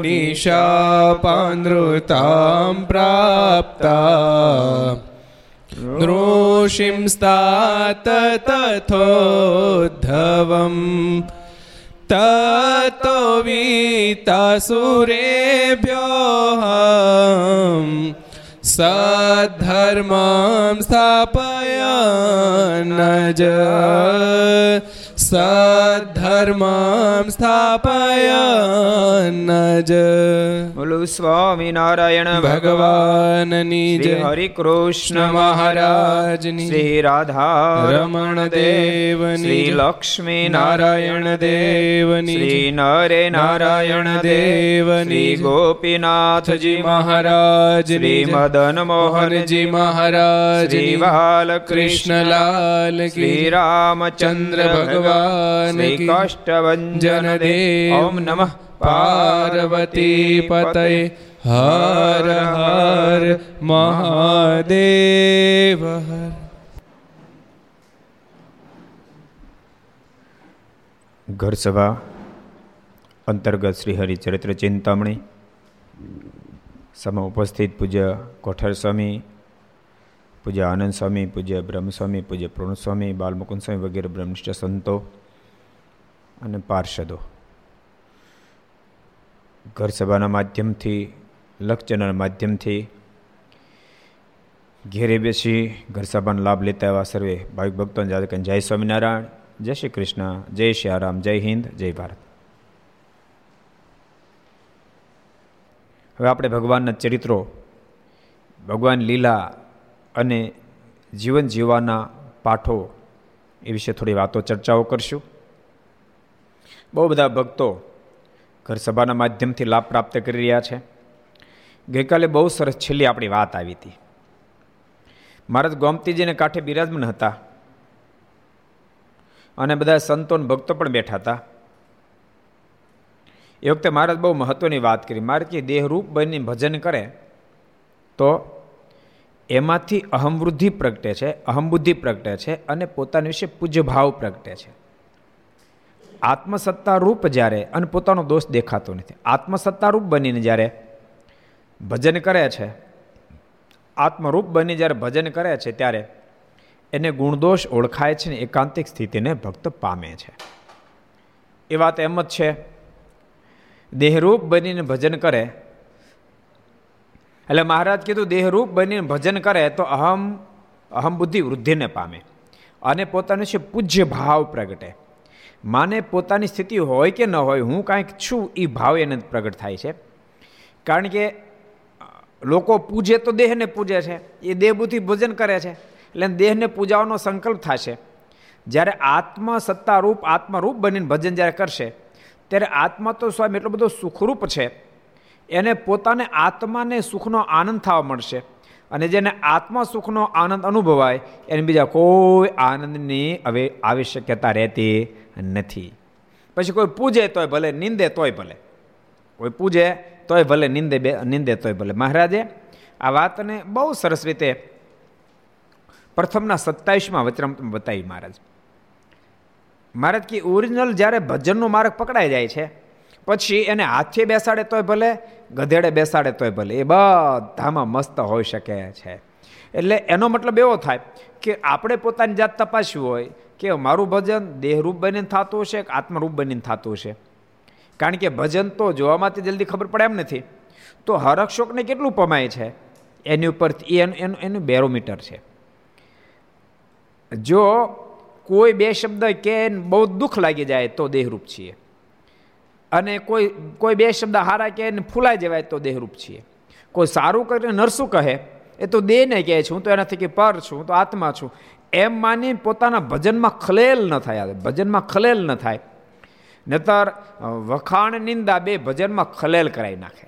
मुनिशापानृतां प्राप्ता नृषिंस्तात तथोद्धवम् ततो वीतासुरेभ्योऽहम् सद्धर्मां स्थापयन्नज સદ્ધર્મમ જ બોલો સ્વામિનારાયણ ભગવાનની જય હરિ કૃષ્ણ મહારાજની શ્રી રાધા રમણ દેવની શ્રી. લક્ષ્મી નારાયણ દેવની. શ્રી નરે નારાયણ દેવની શ્રી ગોપીનાથજી મહારાજ શ્રી મદન મોહનજી મહારાજ શ્રી બાલકૃષ્ણ કૃષ્ણલાલ શ્રી રામચંદ્ર ભગવાન ભગવાન દેવ ઓમ નમઃ પાર્વતી પતય હર હર મહાદેવ હર ઘર સભા અંતર્ગત શ્રી હરિચરિત્ર ચિંતામણી સમા ઉપસ્થિત પૂજ્ય કોઠર સ્વામી પૂજ્ય આનંદ સ્વામી, પૂજ્ય બ્રહ્મસ્વામી, પૂજ્ય પૂર્ણસ્વામી બાલમુકુંદ સ્વામી વગેરે બ્રહ્મનિષ્ઠ સંતો અને પાર્ષદો. ઘર સભાના માધ્યમથી લક્ષચેનલના માધ્યમથી ઘેરે બેસી ઘર સભાનો લાભ લેતા એવા સર્વે ભાવિક ભક્તોને જાતે જય સ્વામિનારાયણ, જય શ્રી કૃષ્ણ, જય શ્રી રામ, જય હિન્દ, જય ભારત. હવે આપણે ભગવાનના ચરિત્રો, ભગવાન લીલા અને જીવન જીવવાના પાઠો એ વિશે થોડી વાતો ચર્ચાઓ કરશું. બહુ બધા ભક્તો ઘર સભાના માધ્યમથી લાભ પ્રાપ્ત કરી રહ્યા છે. ગઈકાલે બહુ સરસ છેલ્લી આપણી વાત આવી હતી. મહારાજ ગોમતીજીને કાંઠે બિરાજમાન હતા. અને બધા સંતો ભક્તો પણ બેઠા હતા. એ વખતે મહારાજ બહુ મહત્વની વાત કરી. મારે કે દેહરૂપ બની ભજન કરે તો એમાંથી અહમવૃદ્ધિ પ્રગટે છે અહમબુદ્ધિ પ્રગટે છે અને પોતાના વિશે પૂજ્યભાવ પ્રગટે છે. આત્મસત્તા રૂપ જ્યારે અને પોતાનો દોષ દેખાતો નથી. આત્મસત્તા રૂપ બનીને જ્યારે ભજન કરે છે, આત્મરૂપ બની જ્યારે ભજન કરે છે ત્યારે એને ગુણદોષ ઓળખાય છે ને એકાંતિક સ્થિતિને ભક્ત પામે છે. એ વાત એમ જ છે. દેહરૂપ બનીને ભજન કરે એટલે મહારાજ કીધું, દેહરૂપ બનીને ભજન કરે તો અહમ અહમ બુદ્ધિ વૃદ્ધિને પામે અને પોતાનું છે પૂજ્ય ભાવ પ્રગટે. માને પોતાની સ્થિતિ હોય કે ન હોય, હું કાંઈક છું એ ભાવ એને પ્રગટ થાય છે. કારણ કે લોકો પૂજે તો દેહને પૂજે છે, એ દેહબુદ્ધિ ભજન કરે છે, એટલે દેહને પૂજાવાનો સંકલ્પ થશે. જ્યારે આત્મ સત્તારૂપ આત્મરૂપ બનીને ભજન જ્યારે કરશે, ત્યારે આત્મા તો સ્વયં એટલો બધો સુખરૂપ છે એને પોતાને આત્માને સુખનો આનંદ થવા મળશે. અને જેને આત્મા સુખનો આનંદ અનુભવાય, એને બીજા કોઈ આનંદની હવે આવી શક્યતા રહેતી નથી. પછી કોઈ પૂજે તોય ભલે, નિંદે તોય ભલે. કોઈ પૂજે તોય ભલે, નિંદે બે, નિંદે તોય ભલે. મહારાજે આ વાતને બહુ સરસ રીતે પ્રથમના સત્તાવીસમાં વચરામૃતમાં બતાવી મહારાજ. મહારાજ કે ઓરિજિનલ જ્યારે ભજનનો માર્ગ પકડાઈ જાય છે, પછી એને હાથે બેસાડે તોય ભલે ગધેડે બેસાડે તોય ભલે. એ બધામાં મસ્ત હોઈ શકે છે. એટલે એનો મતલબ એવો થાય કે આપણે પોતાની જાત તપાસ્યું હોય કે મારું ભજન દેહરૂપ બનીને થતું હશે કે આત્મરૂપ બનીને થતું હશે? કારણ કે ભજન તો જોવામાંથી જલ્દી ખબર પડે એમ નથી. તો હરક્ષોકને કેટલું પમાય છે? એની ઉપર એનું એનું એનું બેરોમીટર છે. જો કોઈ બે શબ્દ કે બહુ દુઃખ લાગી જાય તો દેહરૂપ છીએ. અને કોઈ કોઈ બે શબ્દ હારા કહે ને ફૂલાઈ જવાય તો દેહરૂપ છીએ. કોઈ સારું કરીને નરસું કહે, એ તો દેહને કહે છે. હું તો એનાથી કે પર છું, હું તો આત્મા છું. એમ માની પોતાના ભજનમાં ખલેલ ન થાય ભજનમાં ખલેલ ન થાય. નતર વખાણ, નિંદા બે ભજનમાં ખલેલ કરાવી નાખે.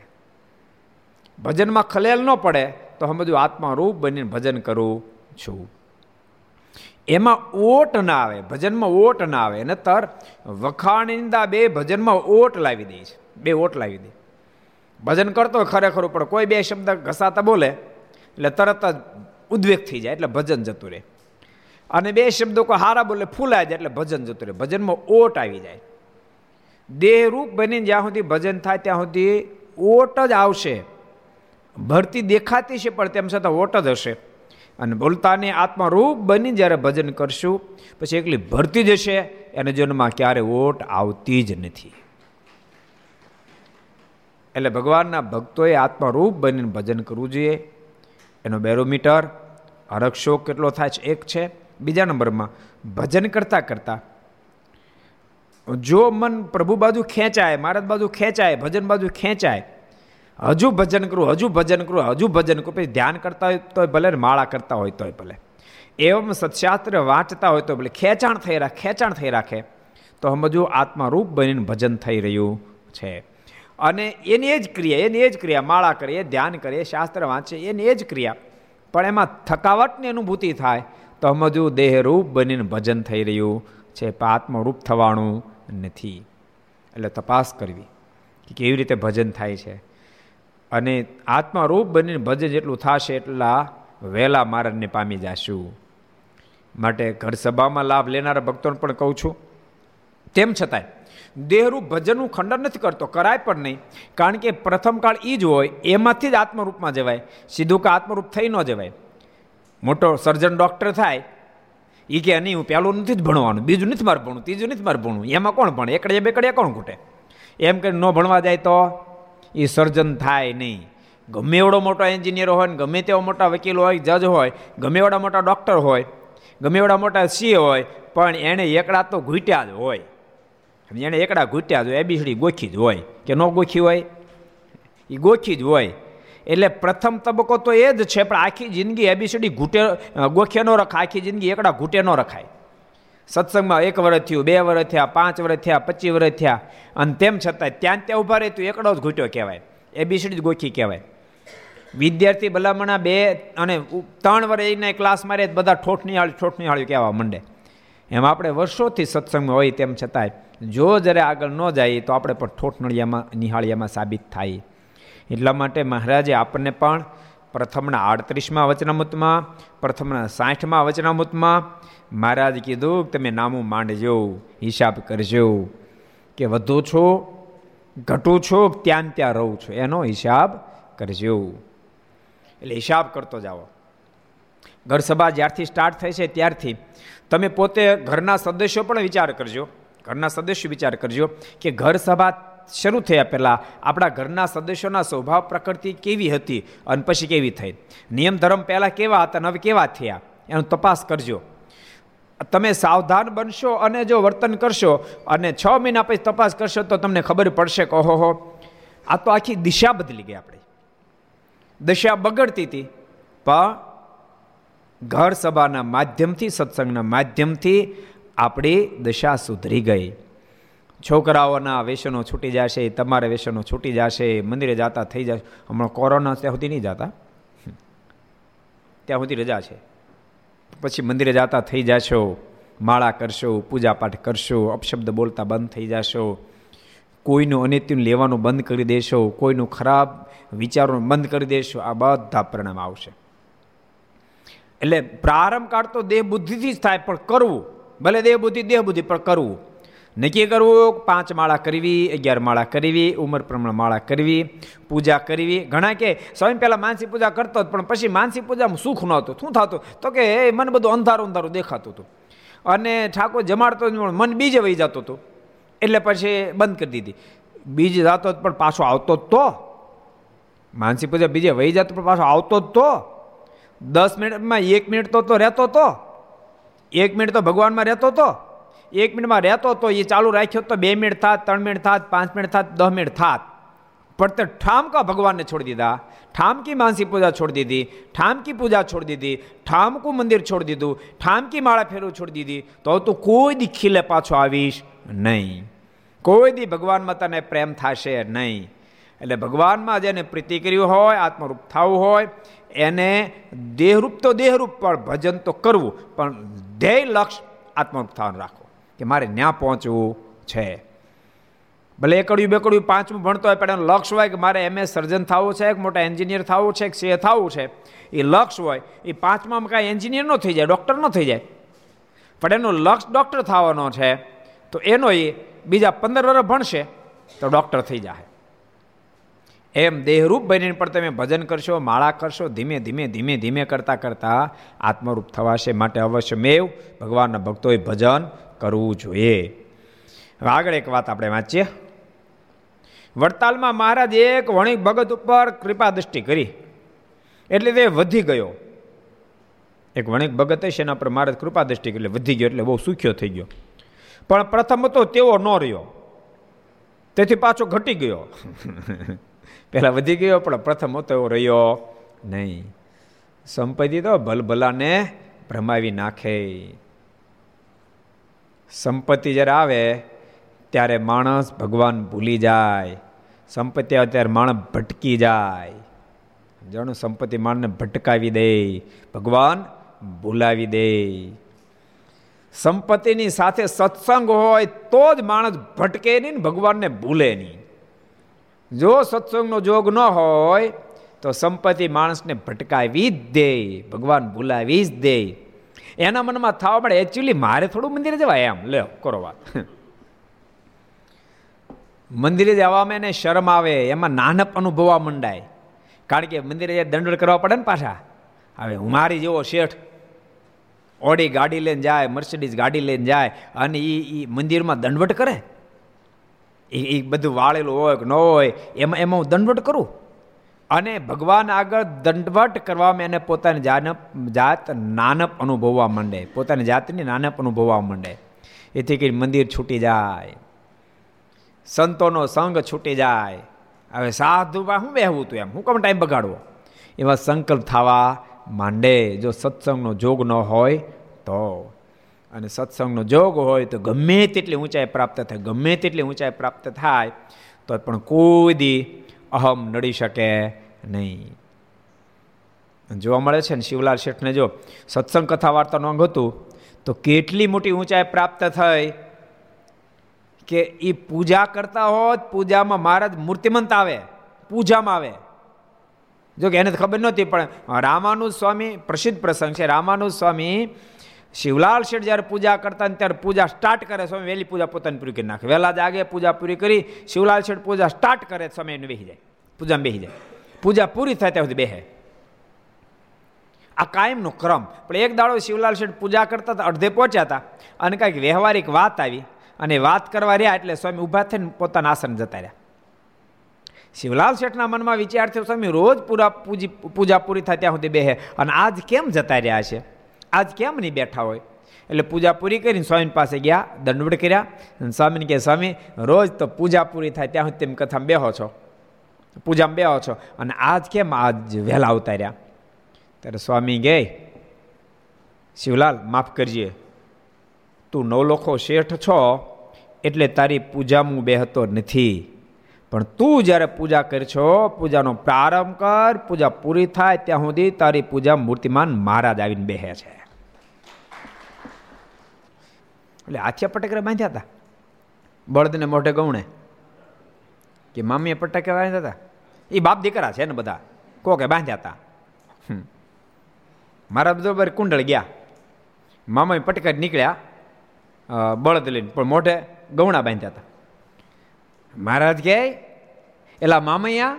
ભજનમાં ખલેલ ન પડે તો સમજવું આત્મા રૂપ બનીને ભજન કરું છું. એમાં ઓટ ના આવે, ભજનમાં ઓટ ના આવે, નતર વખાણ નિંદા બે ભજનમાં ઓટ લાવી દે છે. બે ઓટ લાવી દે. ભજન કરતો હોય ખરેખર પણ કોઈ બે શબ્દ ઘસાતા બોલે, એટલે તરત જ ઉદ્વેગ થઈ જાય, એટલે ભજન જતું રહે. અને બે શબ્દો કોઈ હારા બોલે ફૂલાય જાય, એટલે ભજન જતું રહે. ભજનમાં ઓટ આવી જાય. દેહરૂપ બનીને જ્યાં સુધી ભજન થાય, ત્યાં સુધી ઓટ જ આવશે. ભરતી દેખાતી છે, પણ તેમ છતાં ઓટ જ હશે. અને બોલતાને આત્મારૂપ બની જ્યારે ભજન કરશું, પછી એકલી ભરતી જશે, એને જન્મમાં ક્યારે ઓટ આવતી જ નથી. એટલે ભગવાનના ભક્તોએ આત્મારૂપ બનીને ભજન કરવું જોઈએ. એનો બેરોમીટર હરક કેટલો થાય છે? એક છે. બીજા નંબરમાં, ભજન કરતાં કરતાં, જો મન પ્રભુ બાજુ ખેંચાય મહારાજ બાજુ ખેંચાય, ભજન બાજુ ખેંચાય હજુ ભજન કરું, હજુ ભજન કરું, હજુ ભજન કરું. પછી ધ્યાન કરતા હોય તોય ભલે માળા કરતા હોય તોય ભલે. એવમ સત્શાસ્ત્ર વાંચતા હોય તો ભલે. ખેંચાણ થઈ રાખે, ખેંચાણ થઈ રાખે. તો સમજવું આત્મારૂપ બનીને ભજન થઈ રહ્યું છે. અને એની એ જ ક્રિયા, એની એ જ ક્રિયા, માળા કરીએ, ધ્યાન કરીએ, શાસ્ત્ર વાંચે એની એ જ ક્રિયા. પણ એમાં થકાવટની અનુભૂતિ થાય તો સમજવું દેહરૂપ બનીને ભજન થઈ રહ્યું છે. પણ આત્મરૂપ થવાનું નથી. એટલે તપાસ કરવી કે કેવી રીતે ભજન થાય છે. અને આત્મારૂપ બનીને ભજન જેટલું થશે એટલા વહેલા મારણને પામી જશું. માટે ઘર સભામાં લાભ લેનારા ભક્તોને પણ કહું છું, તેમ છતાંય દેહરૂપ ભજનનું ખંડન નથી કરતો, કરાય પણ નહીં. કારણ કે પ્રથમ કાળ એ જ હોય, એમાંથી જ આત્મરૂપમાં જવાય. સીધું કે આત્મરૂપ થઈ ન જવાય. મોટો સર્જન ડૉક્ટર થાય એ કે નહીં હું પહેલું નથી જ ભણવાનું, બીજું નથી મારે ભણવું, ત્રીજું નથી મારે ભણવું, એમાં કોણ ભણે? એકડે બેકડે કોણ ઘૂટે? એમ કે ન ભણવા જાય તો એ સર્જન થાય નહીં. ગમે એવડો મોટો એન્જિનિયર હોય ને ગમે તેવો મોટા વકીલ હોય, જજ હોય, ગમે એવડા મોટા ડૉક્ટર હોય, ગમે એવડા મોટા સી હોય, પણ એણે એકડા તો ઘૂંટ્યા જ હોય. એણે એકડા ઘૂંટ્યા જ હોય, એબીસીડી ગોખી જ હોય. કે ન ગોખી હોય? એ ગોખી જ હોય. એટલે પ્રથમ તબક્કો તો એ જ છે, પણ આખી જિંદગી એબીસીડી ઘૂંટે ગોખે ન રખાય, આખી જિંદગી એકડા ઘૂંટે ન રખાય. સત્સંગમાં એક વર્ષ થયું, બે વર્ષ થયા, પાંચ વર્ષ થયા, પચીસ વર્ષ થયા. અને તેમ છતાં ત્યાં ત્યાં ઊભા રહે તો એકડો જ ઘૂંટ્યો કહેવાય. એબીસીડી જ ગોખી કહેવાય. વિદ્યાર્થી ભલામણા બે અને ત્રણ વર્ષ એના ક્લાસ મારે બધા ઠોઠ નિહાળી, ઠોઠ નિહાળ્યું કહેવા માંડે. એમ આપણે વર્ષોથી સત્સંગમાં હોય તેમ છતાંય, જો જ્યારે આગળ ન જાય તો આપણે પણ ઠોઠ નળિયામાં, નિહાળિયામાં સાબિત થાય. એટલા માટે મહારાજે આપણને પણ પ્રથમના આડત્રીસમાં વચનામૃતમાં, પ્રથમના સાઠમાં વચનામૃતમાં મહારાજ કીધું તમે નામું માંડજો, હિસાબ કરજો, કે વધુ છો, ઘટું છો ત્યાં ત્યાં રહું છું, એનો હિસાબ કરજો. એટલે હિસાબ કરતો જાઓ. ઘર સભા જ્યારથી સ્ટાર્ટ થઈ છે ત્યારથી તમે પોતે ઘરના સદસ્યો પણ વિચાર કરજો. ઘરના સદસ્યો વિચાર કરજો કે ઘર સભા શરૂ થયા પહેલાં આપણા ઘરના સદસ્યોના સ્વભાવ પ્રકૃતિ કેવી હતી અને પછી કેવી થઈ. નિયમ ધર્મ પહેલાં કેવા હતા અને હવે કેવા થયા, એનો તપાસ કરજો. તમે સાવધાન બનશો અને જો વર્તન કરશો અને છ મહિના પછી તપાસ કરશો તો તમને ખબર પડશે કે ઓહો આ તો આખી દિશા બદલી ગઈ આપણી. દિશા બગડતી હતી, પણ ઘર સભાના માધ્યમથી, સત્સંગના માધ્યમથી આપણી દશા સુધરી ગઈ. છોકરાઓના વ્યસનો છૂટી જશે, તમારા વ્યસનો છૂટી જશે, મંદિરે જતા થઈ જશે. હમણાં કોરોના ત્યાં સુધી નહીં જતા. ત્યાં સુધી રજા છે. પછી મંદિરે જતા થઈ જશો, માળા કરશો, પૂજાપાઠ કરશો, અપશબ્દ બોલતા બંધ થઈ જશો. કોઈનું અનિત્યનું લેવાનું બંધ કરી દેશો, કોઈનું ખરાબ વિચારોનું બંધ કરી દેશો, આ બધા પરિણામ આવશે. એટલે પ્રારંભ કાળ તો દેહ બુદ્ધિથી જ થાય, પણ કરવું, ભલે દેહ બુદ્ધિ દેહ બુદ્ધિ, પણ કરવું. નક્કી કરવું, પાંચ માળા કરવી, અગિયાર માળા કરવી, ઉંમર પ્રમાણે માળા કરવી, પૂજા કરવી. ઘણા કે સ્વામી પહેલાં માનસી પૂજા કરતો પણ પછી માનસી પૂજામાં સુખ નહોતું શું થતું? તો કે એ મને બધું અંધારું અંધારું દેખાતું હતું. અને ઠાકોર જમાડતો મન બીજે વહી જતું હતું. એટલે પછી બંધ કરી દીધી. બીજ જતો પણ પાછો આવતો જ તો. માનસી પૂજા બીજે વહી જતો, પણ પાછો આવતો જ તો. દસ મિનિટમાં એક મિનિટ તો રહેતો તો. એક મિનિટ તો ભગવાનમાં રહેતો હતો એક મિનિટમાં રહેતો તો એ ચાલુ રાખ્યો તો બે મિનિટ થાત, ત્રણ મિનિટ થાત, પાંચ મિનિટ થાત, દસ મિનિટ થાત. પણ તે ઠામકા ભગવાનને છોડી દીધા. ઠામકી માનસી પૂજા છોડી દીધી, ઠામકી પૂજા છોડી દીધી, ઠામકું મંદિર છોડી દીધું, ઠામકી માળા ફેરવું છોડી દીધી. તો તું કોઈ દી ખીલે પાછો આવીશ નહીં. કોઈ દી ભગવાનમાં તને પ્રેમ થશે નહીં. એટલે ભગવાનમાં જેને પ્રીતિ કર્યું હોય, આત્મરૂપ થવું હોય, એને દેહરૂપ તો દેહરૂપ, પણ ભજન તો કરવું. પણ ધ્યેય લક્ષ આત્મરૂપ થવાનું રાખો કે મારે ન્યા પહોંચવું છે. ભલે એકડ્યું, બેકડ્યું, પાંચમું ભણતો હોય, પણ એનું લક્ષ્ય હોય કે મારે એમએ સર્જન થવું છે કે મોટા એન્જિનિયર થવું છે કે સીએ થવું છે. એ લક્ષ્ય હોય, એ પાંચમામાં કાંઈ એન્જિનિયર ન થઈ જાય, ડૉક્ટર ન થઈ જાય. પણ એનું લક્ષ્ય ડૉક્ટર થવાનો છે, તો એનો એ બીજા પંદર વર્ષ ભણશે, તો ડૉક્ટર થઈ જાય એમ દેહરૂપ બનીને પણ તમે ભજન કરશો, માળા કરશો, ધીમે ધીમે ધીમે ધીમે કરતાં કરતાં આત્મરૂપ થવાશે માટે અવશ્ય મેવ ભગવાનના ભક્તોએ ભજન કરવું જોઈએ. હવે આગળ એક વાત આપણે વાંચીએ. વડતાલમાં મહારાજ એક વણિક ભગત ઉપર કૃપા દ્રષ્ટિ કરી. એટલે તે વધી ગયો. એક વણિક ભગત છે એના પર મહારાજ કૃપા દ્રષ્ટિ કરી, એટલે વધી ગયો એટલે બહુ સુખ્યો થઈ ગયો. પણ પ્રથમ તો તેવો ન રહ્યો. તેથી પાછો ઘટી ગયો. પહેલાં વધી ગયો, પણ પ્રથમ હતો, એવો રહ્યો નહીં. સંપત્તિ તો ભલભલાને ભ્રમાવી નાખે. સંપત્તિ જ્યારે આવે, ત્યારે માણસ ભગવાન ભૂલી જાય. સંપત્તિ આવે ત્યારે માણસ ભટકી જાય. જાણો સંપત્તિ માણસને ભટકાવી દે, ભગવાન ભૂલાવી દે. સંપત્તિની સાથે સત્સંગ હોય, તો જ માણસ ભટકે નહીં ભગવાનને ભૂલે નહીં. જો સત્સંગનો જોગ ન હોય, તો સંપત્તિ માણસને ભટકાવી જ દે, ભગવાન ભૂલાવી જ દે. એના મનમાં થવા પડે. એકચ્યુઅલી મારે થોડું મંદિરે જવાય એમ. લે, કરો વાત. મંદિરે જવામાં એને શરમ આવે, એમાં નાનપ અનુભવવા મંડાય. કારણ કે મંદિરે દંડ કરવા પડે ને પાછા, હવે હું મારી જેવો શેઠ, ઓડી ગાડી લઈને જાય, મર્સિડીઝ ગાડી લઈને જાય, અને એ મંદિરમાં દંડવટ કરે. એ બધું વાળેલું હોય કે ન હોય, એમાં એમાં હું દંડવટ કરું? અને ભગવાન આગળ દંડવટ કરવામાં એને પોતાની જાનપ, જાત નાનપ અનુભવવા માંડે. પોતાની જાતની નાનપ અનુભવવા માંડે. એથી કંઈ મંદિર છૂટી જાય. સંતોનો સંગ છૂટી જાય. હવે સાધુમાં શું બેહવું તું એમ? હું કમ ટાઈમ બગાડવો? એવા સંકલ્પ થવા માંડે. જો સત્સંગનો જોગ ન હોય તો. અને સત્સંગનો જોગ હોય તો ગમે તેટલી ઊંચાઈ પ્રાપ્ત થાય, ગમે તેટલી ઊંચાઈ પ્રાપ્ત થાય, તો પણ કોઈ દી અહમ નડી શકે નહીં. જોવા મળે છે ને, શિવલાલ શેઠને જો સત્સંગ કથા વાર્તાનું અંગ હતું, તો કેટલી મોટી ઊંચાઈ પ્રાપ્ત થઈ કે એ પૂજા કરતા હોત, પૂજામાં મહારાજ મૂર્તિમંત આવે, પૂજામાં આવે. જો કે એને ખબર નહોતી, પણ રામાનુજ સ્વામી, પ્રસિદ્ધ પ્રસંગ છે, રામાનુજ સ્વામી શિવલાલ શેઠ જ્યારે પૂજા કરતા ને ત્યારે પૂજા સ્ટાર્ટ કરે, સ્વામી વહેલી પૂજા પોતાની પૂરી કરી નાખે. વહેલા જ આગે પૂજા પૂરી કરી, શિવલાલ શેઠ પૂજા સ્ટાર્ટ કરે, સ્વામી એને બેસી જાય. પૂજામાં બેસી જાય. પૂજા પૂરી થાય ત્યાં સુધી બેસે. આ કાયમનો ક્રમ. પણ એક દાડો શિવલાલ શેઠ પૂજા કરતા હતા, અડધે પહોંચ્યા હતા, અને કાંઈક વ્યવહારિક વાત આવી, અને વાત કરવા રહ્યા એટલે સ્વામી ઊભા થઈને પોતાના આસન જતા રહ્યા. શિવલાલ શેઠના મનમાં વિચાર થયો, સ્વામી, રોજ પૂરા પૂજી, પૂજા પૂરી થાય ત્યાં સુધી બેહે અને આજ કેમ જતા રહ્યા છે? આજ કેમ નહીં બેઠા હોય? એટલે પૂજા પૂરી કરીને સ્વામી પાસે ગયા, દંડવડ કર્યા, અને સ્વામીને કહે, સ્વામી, રોજ તો પૂજા પૂરી થાય, ત્યાં સુધી તેમ કથામાં બેહો છો. પૂજામાં બેહો છો. અને આજ કેમ આજ વહેલા આવતા રહ્યા ત્યારે સ્વામી ગઈ શિવલાલ, માફ કરજે. તું નવલોખો શેઠ છો, એટલે તારી પૂજામાં બેહતો નથી. પણ તું જ્યારે પૂજા કરશો પૂજાનો પ્રારંભ કર, પૂજા પૂરી થાય, ત્યાં સુધી તારી પૂજા મૂર્તિમાન મહારાજ આવીને બેહે છે. એટલે હાથિયા પટકરે બાંધ્યા હતા બળદને મોઢે ગૌણે કે મામીએ પટકે બાંધ્યા હતા એ બાપ દીકરા છે ને બધા. કોકે બાંધ્યા હતા મારા બરોબર કુંડળ ગયા. મામા પટકર નીકળ્યા. બળદ લઈને, પણ મોઢે ગૌણા બાંધ્યા હતા મહારાજ કહે એલા મામૈયા,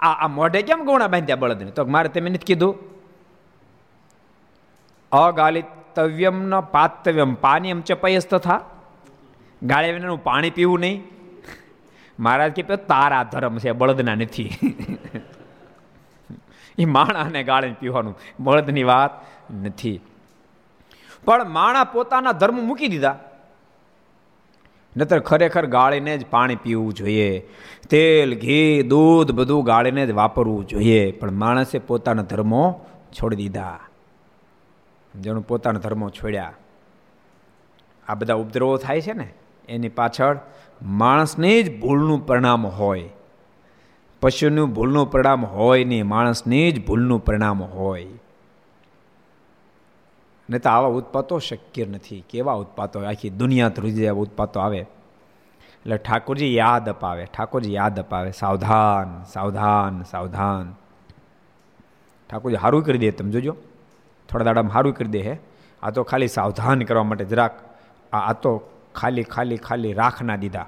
આ આ મોઢે કેમ ગૌણા બાંધ્યા બળદને? તો મારે તમે નથી કીધું. અગાલિતવ્યમ ન પાતવ્યમ પાનીયમ ચપયસ તથા ગાળે વિનાનું પાણી પીવું નહીં મહારાજ કે તારા ધર્મ છે બળદના નથી એ માણાને ગાળે પીવાનું બળદની વાત નથી પણ માણા પોતાના ધર્મ મૂકી દીધા નતર ખરેખર ગાળીને જ પાણી પીવું જોઈએ તેલ ઘી દૂધ બધું ગાળીને જ વાપરવું જોઈએ પણ માણસે પોતાના ધર્મો છોડી દીધા જેનું પોતાના ધર્મો છોડ્યા. આ બધા ઉપદ્રવો થાય છે ને, એની પાછળ માણસની જ ભૂલનું પરિણામ હોય. પશુનું ભૂલનું પરિણામ હોય નહીં માણસની જ ભૂલનું પરિણામ હોય. ને તો આવા ઉત્પાતો શક્ય નથી. કેવા ઉત્પાતો? આખી દુનિયા ધ્રુજી એવા ઉત્પાતો આવે. એટલે ઠાકોરજી યાદ અપાવે, ઠાકોરજી યાદ અપાવે. સાવધાન સાવધાન સાવધાન. ઠાકોરજી સારું કરી દે તમે જોજો. થોડા દાડામાં સારું કરી દે હે. આ તો ખાલી સાવધાન કરવા માટે જરાક આ તો ખાલી ખાલી ખાલી રાખ ના દીધા.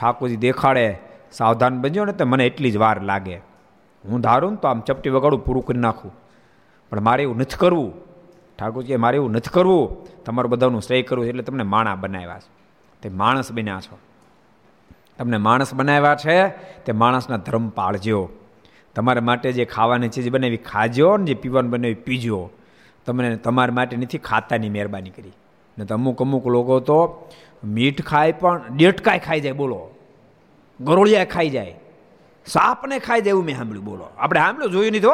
ઠાકોરજી દેખાડે, સાવધાન બન્યો ને તો મને એટલી જ વાર લાગે. હું ધારું ને તો આમ ચપટી વગાડું, પૂરું કરી નાખું. પણ મારે એવું નથી કરવું. ઠાકોરજી મારે એવું નથી કરવું. તમારું બધાનું શ્રેય કરવું એટલે તમને માણા બનાવ્યા છે. તે માણસ બન્યા છો. તમને માણસ બનાવ્યા છે, તે માણસના ધર્મ પાળજો. તમારા માટે જે ખાવાની ચીજ બનાવી ખાજો ને જે પીવાનું બનાવી પીજો. તમને તમારા માટે નથી ખાતાની મહેરબાની કરી. ને તો અમુક અમુક લોકો તો મીઠ ખાય પણ ડેટકાય ખાઈ જાય, બોલો. ગરોળિયા ખાઈ જાય. સાપને ખાઈ જાય એવું મેં સાંભળ્યું, બોલો. આપણે સાંભળ્યું? જોયું નહીં તો?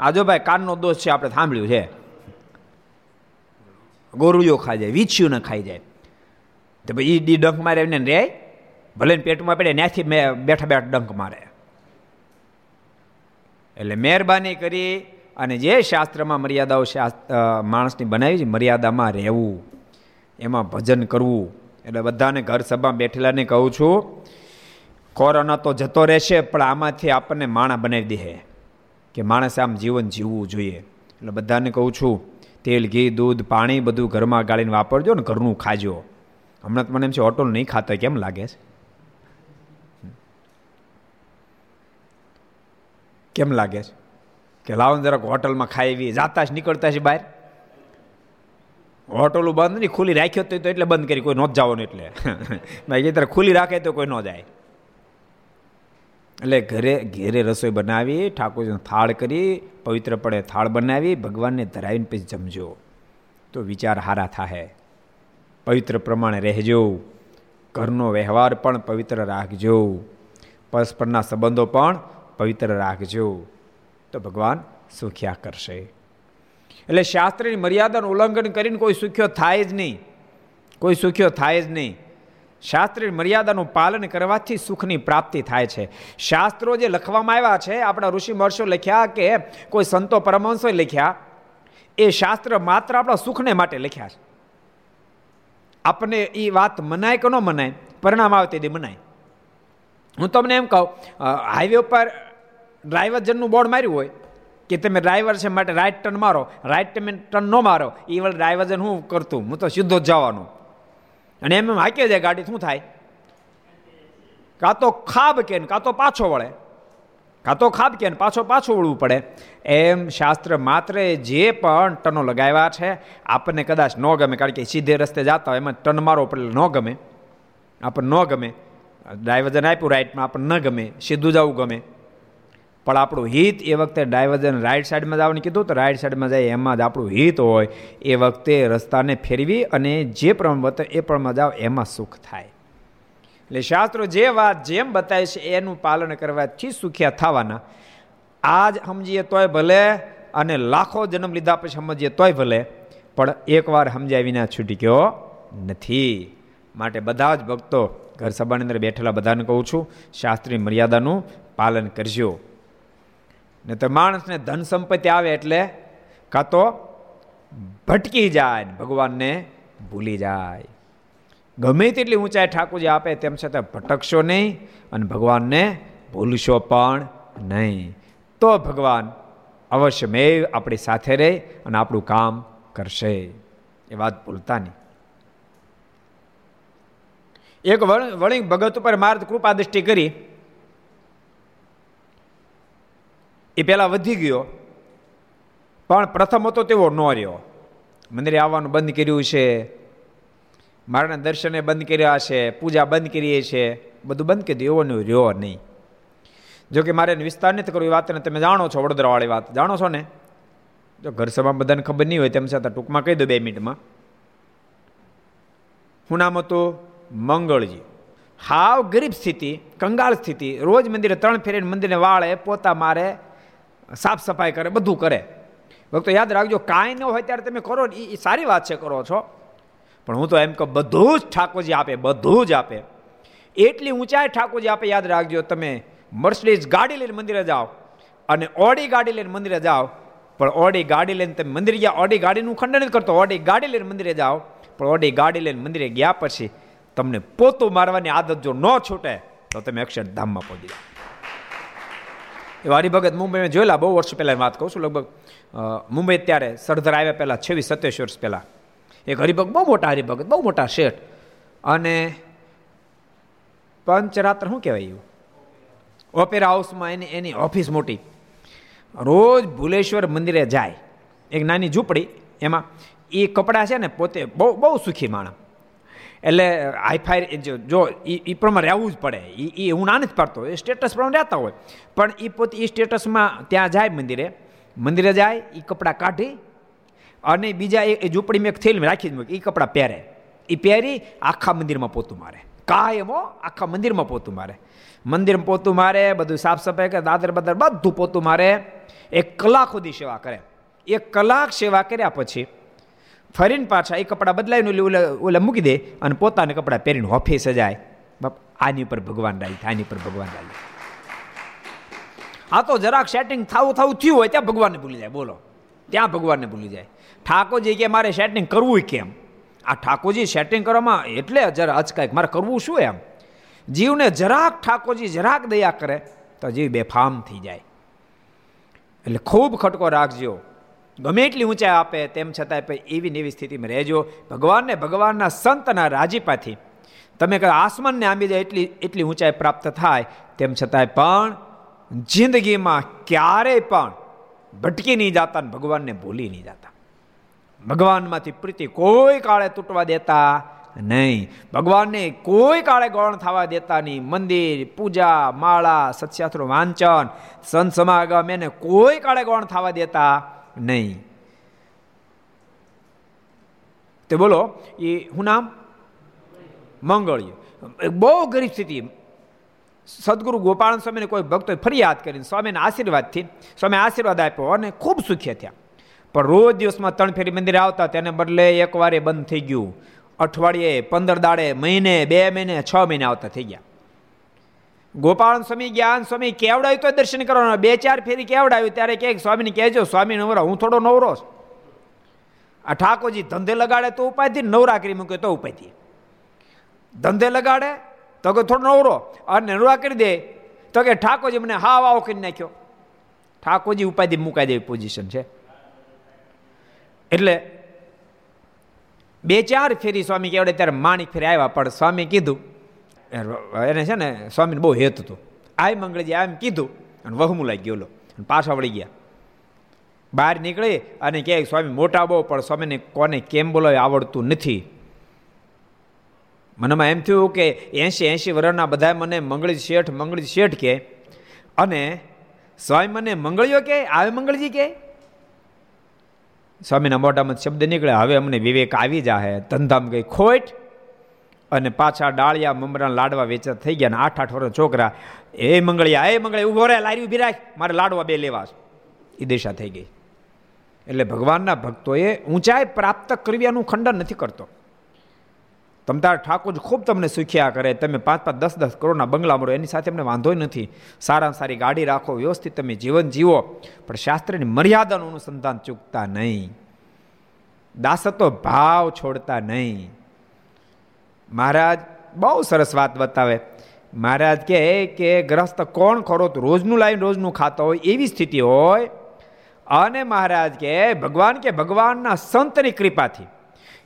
આજો ભાઈ કાનનો દોષ છે, આપણે સાંભળ્યું છે. ગોરુયો ખાઈ જાય વીછ્યું ને ખાઈ જાય. તો ભાઈ એ ડંખ મારે એને રે. ભલે પેટમાં પડે ત્યાંથી બેઠા બેઠા ડંખ મારે. એટલે મહેરબાની કરી અને જે શાસ્ત્રમાં મર્યાદાઓ માણસની બનાવી છે, મર્યાદામાં રહેવું, એમાં ભજન કરવું. એટલે બધાને ઘર સભા બેઠેલાને કહું છું, કોરોના તો જતો રહેશે, પણ આમાંથી આપણને માણા બનાવી દે કે માણસે આમ જીવન જીવવું જોઈએ. એટલે બધાને કહું છું, તેલ, ઘી, દૂધ, પાણી બધું ઘરમાં ગાળીને વાપરજો ને ઘરનું ખાજો. હમણાં મને એમ છે, હોટલ નહીં ખાતા, કેમ લાગે છે? કેમ લાગે છે? કે લાવો જરાક હોટલમાં ખાઈ જાતા જ નીકળતા છે બહાર. હોટલો બંધ નહીં, ખુલ્લી રાખ્યો તો એટલે બંધ કરી. કોઈ નોંધ જવાનું એટલે. ભાઈ ત્યારે ખુલ્લી રાખે તો કોઈ ન જાય. એટલે ઘરે, ઘેરે રસોઈ બનાવી, ઠાકોરજીનો થાળ કરી, પવિત્ર પડે થાળ બનાવી, ભગવાનને ધરાવીને પછી જમજો. તો વિચાર હારા થાય પવિત્ર પ્રમાણે રહેજો. ઘરનો વ્યવહાર પણ પવિત્ર રાખજો. પરસ્પરના સંબંધો પણ પવિત્ર રાખજો. તો ભગવાન સુખ્યા કરશે. એટલે શાસ્ત્રની મર્યાદાનું ઉલ્લંઘન કરીને કોઈ સુખ્યો થાય જ નહીં. કોઈ સુખ્યો થાય જ નહીં. શાસ્ત્રની મર્યાદાનું પાલન કરવાથી સુખની પ્રાપ્તિ થાય છે. શાસ્ત્રો જે લખવામાં આવ્યા છે, આપણા ઋષિ મહર્ષિઓ લખ્યા કે કોઈ સંતો પરમહંસોએ લખ્યા, એ શાસ્ત્ર માત્ર આપણા સુખને માટે લખ્યા છે. આપણને એ વાત મનાય કે ન મનાય, પરિણામ આવે તે મનાય. હું તમને એમ કહું હાઈવે ઉપર ડ્રાઈવર જનનું બોર્ડ માર્યું હોય કે તમે ડ્રાઈવર છે માટે રાઈટ ટર્ન મારો રાઈટ તમે ટર્ન ન મારો એ વળી ડ્રાઈવર જન હું કરતું? હું તો સીધો જ જવાનું. અને એમ એમ હાકે જાય ગાડી, શું થાય? કાં તો ખાબ કે કાં તો પાછો વળે. કાં તો ખાબ કે પાછો પાછું વળવું પડે. એમ શાસ્ત્ર માત્ર જે પણ ટનો લગાવ્યા છે આપણને કદાચ ન ગમે, કારણ કે સીધે રસ્તે જતા હોય, એમાં ટન મારો પડે ન ગમે. આપણને ન ગમે. ડ્રાઈવર આપ્યું રાઈટમાં આપણને ન ગમે, સીધું જવું ગમે. પણ આપણું હિત એ વખતે ડાયવર્જન રાઈટ સાઈડમાં જવાનું કીધું, તો રાઈટ સાઈડમાં જાય, એમાં જ આપણું હિત હોય, એ વખતે રસ્તાને ફેરવી અને જે પ્રમાણ બતાવે એ પ્રમાણ જાઓ, એમાં સુખ થાય. એટલે શાસ્ત્રો જે વાત જેમ બતાવે છે, એનું પાલન કરવાથી સુખ્યા થવાના. આજ સમજીએ તોય ભલે, અને લાખો જન્મ લીધા પછી સમજીએ તોય ભલે, પણ એકવાર સમજાવીને વિના છૂટી ગયો નથી. માટે બધા જ ભક્તો ઘર સભાની અંદર બેઠેલા બધાને કહું છું, શાસ્ત્રી મર્યાદાનું પાલન કરજો. ને તો માણસને ધન સંપત્તિ આવે એટલે કાં તો ભટકી જાય ભગવાનને ભૂલી જાય. ગમે તેટલી ઊંચાઈ ઠાકોરજી આપે તેમ છતાં ભટકશો નહીં અને ભગવાનને ભૂલશો પણ નહીં. તો ભગવાન અવશ્ય મેં આપણી સાથે રહે અને આપણું કામ કરશે. એ વાત ભૂલતા નહીં. એક વળી ભગત ઉપર માર્ગ કૃપા દ્રષ્ટિ કરી, એ પહેલાં વધી ગયો. પણ પ્રથમ હતો તેવો ન રહ્યો. મંદિરે આવવાનું બંધ કર્યું છે. મારાના દર્શને બંધ કર્યા છે. પૂજા બંધ કરીએ છીએ બધું બંધ કરી એવો રહ્યો નહીં. જો કે મારે વિસ્તાર નથી કરવું, એ વાતને તમે જાણો છો, વડોદરાવાળી વાત. જાણો છો ને? જો ઘર સભા બધાને ખબર નહીં હોય, તેમ છતાં ટૂંકમાં કહી દો બે મિનિટમાં. શું નામ હતું? મંગળજી. હાવ ગરીબ સ્થિતિ, કંગાળ સ્થિતિ. રોજ મંદિરે ત્રણ ફેરીને મંદિરને વાળે, પોતા મારે, સાફ સફાઈ કરે, બધું કરે. ભક્તો, યાદ રાખજો, કાંઈ ન હોય ત્યારે તમે કરો એ સારી વાત છે કરો છો. પણ હું તો એમ કહું, બધું જ ઠાકોરજી આપે, બધું જ આપે. એટલી ઊંચાઈ ઠાકોરજી આપે, યાદ રાખજો, તમે મર્સડીઝ ગાડી લઈને મંદિરે જાઓ અને ઓડી ગાડી લઈને મંદિરે જાઓ. પણ ઓડી ગાડી લઈને તમે મંદિર ગયા, ઓડી ગાડીનું ખંડન કરતો, ઓડી ગાડી લઈને મંદિરે જાઓ. પણ ઓડી ગાડી લઈને મંદિરે ગયા પછી તમને પોતું મારવાની આદત જો ન છૂટે, તો તમે અક્ષરધામમાં પહોંચી જાઓ. એ હરિભગત મુંબઈમાં જોયેલા, બહુ વર્ષ પહેલાં વાત કહું છું, લગભગ મુંબઈ ત્યારે સરદાર આવ્યા પહેલાં છવ્વીસ, સત્યાવીસ વર્ષ પહેલાં. એક હરિભગત, બહુ મોટા હરિભગત, બહુ મોટા શેઠ. અને પંચરાત્ર શું કહેવાય એવું? ઓપેરા હાઉસમાં એની એની ઓફિસ મોટી. રોજ ભુલેશ્વર મંદિરે જાય. એક નાની ઝૂંપડી, એમાં એ કપડાં છે ને, પોતે બહુ બહુ સુખી માણસ. એટલે હાઈફાઈ જો જો એ પ્રમાણે રહેવું જ પડે. એ હું ના નથી પાડતો. એ સ્ટેટસ પ્રમાણે રહેતા હોય. પણ એ પોતે એ સ્ટેટસમાં ત્યાં જાય મંદિરે. મંદિરે જાય એ કપડાં કાઢી અને બીજા એ ઝૂંપડીમાં એક થેલ રાખી જ મૂકી. એ કપડાં પહેરે. એ પહેરી આખા મંદિરમાં પોતું મારે. કાયમો આખા મંદિરમાં પોતું મારે. મંદિરમાં પોતું મારે, બધું સાફ સફાઈ કરે દાદર બદર બધું પોતું મારે. એક કલાક સુધી સેવા કરે. એક કલાક સેવા કર્યા પછી ફરીને પાછા એ કપડાં બદલાઈને ઓલે ઓલે મૂકી દે અને પોતાને કપડાં પહેરીને ઓફિસે જાય. બાપ, આની ઉપર ભગવાન રાજી આની ઉપર ભગવાન રાજી આ તો જરાક સેટિંગ થાવું થવું થયું હોય ત્યાં ભગવાનને ભૂલી જાય, બોલો. ત્યાં ભગવાનને ભૂલી જાય. ઠાકોરજી કે મારે સેટિંગ કરવું કેમ? આ ઠાકોરજી સેટિંગ કરવામાં એટલે જરા અચકાય મારે કરવું શું એમ? જીવને જરાક ઠાકોરજી જરાક દયા કરે તો જીવ બેફામ થઈ જાય. એટલે ખૂબ ખટકો રાખજો. ગમે એટલી ઊંચાઈ આપે, તેમ છતાંય એવી એવી સ્થિતિમાં રહેજો. ભગવાનને ભગવાનના સંતના રાજીપાથી. તમે કહો આસમાનને આંબી જાય એટલી એટલી ઊંચાઈ પ્રાપ્ત થાય, તેમ છતાંય પણ જિંદગીમાં ક્યારેય પણ ભટકી નહીં જતા ભગવાનને ભૂલી નહીં જતા. ભગવાનમાંથી પ્રીતિ કોઈ કાળે તૂટવા દેતા નહીં. ભગવાનને કોઈ કાળે ગૌણ થવા દેતા નહીં. મંદિર, પૂજા, માળા સત્યાસ્ત્રો વાંચન, સંત સમાગમ એને કોઈ કાળે ગૌણ થવા દેતા નહીં. તે બોલો, એ હું નામ? મંગળ્ય. બહુ ગરીબ સ્થિતિ. સદગુરુ ગોપાલ સ્વામીને કોઈ ભક્તોએ ફરિયાદ કરીને સ્વામીને આશીર્વાદથી સ્વામી આશીર્વાદ આપ્યો અને ખૂબ સુખ્ય થયા. પણ રોજ દિવસમાં ત્રણ ફેરી મંદિરે આવતા તેને બદલે એકવાર બંધ થઈ ગયું. અઠવાડિયે પંદર દાડે મહિને, બે મહિને, છ મહિને આવતા થઈ ગયા. ગોપાલ સ્વામી જ્ઞાન સ્વામી કેવડાવ્યું તો દર્શન કરવાનો? બે, ચાર ફેરી કેવડાવ્યું ત્યારે કે સ્વામીને કહેજો, સ્વામી નવરો, હું થોડો નવરો છું. આ ઠાકોરજી ધંધે લગાડે તો ઉપાયથી, નવરા કરી મૂકે તો ઉપાયથી. ધંધે લગાડે તો કે થોડો નવરો, અને નવરા કરી દે તો કે ઠાકોરજી મને હાવ આવો કરી નાખ્યો. ઠાકોરજી ઉપાધિ મુકાઈ દેવી પોઝિશન છે. એટલે બે, ચાર ફેરી સ્વામી કહેવાડે ત્યારે માણિક ફેરી આવ્યા. પણ સ્વામી કીધું એને છે ને સ્વામીને બહુ હેત હતું. આય મંગળજી એમ કીધું અને વહમું લાગી ગયો અને પાછા વળી ગયા. બહાર નીકળી અને કહે, સ્વામી, મોટા બહુ, પણ સ્વામીને કોને કેમ બોલાવે આવડતું નથી. મનમાં એમ થયું કે એંશી એંશી વર્ષના બધા મને મંગળી શેઠ મંગળી શેઠ કે. અને સ્વામી મને મંગળીઓ કે, આવે મંગળજી કે? સ્વામીના મોઢામાં શબ્દ નીકળે, હવે અમને વિવેક આવી જાહે, ધંધામ ગઈ ખોટ અને પાછા ડાળિયા મમરા લાડવા વેચા થઈ ગયા ને આઠ આઠ વર્ષ છોકરા, એ મંગળિયા એ મંગળિયા ઊભો રહે લારી ઊભી રાખ, મારે લાડવા બે લેવા એ દિશા થઈ ગઈ. એટલે ભગવાનના ભક્તોએ ઊંચાઈ પ્રાપ્ત કરવાનું ખંડન નથી કરતો. તમતાર ઠાકોર ખૂબ તમને સુખ્યા કરે, તમે પાંચ પાંચ દસ દસ કરોડના બંગલા મળો, એની સાથે અમને વાંધો નથી. સારામાં સારી ગાડી રાખો, વ્યવસ્થિત તમે જીવન જીવો, પણ શાસ્ત્રની મર્યાદાનું અનુસંધાન ચૂકતા નહીં. દાસતો ભાવ છોડતા નહીં. મહારાજ, બહુ સરસ વાત બતાવે. મહારાજ કહે કે ગ્રસ્ત કોણ ખરો તો રોજનું લાવીને રોજનું ખાતો હોય એવી સ્થિતિ હોય. અને મહારાજ કે ભગવાન કે ભગવાનના સંતની કૃપાથી.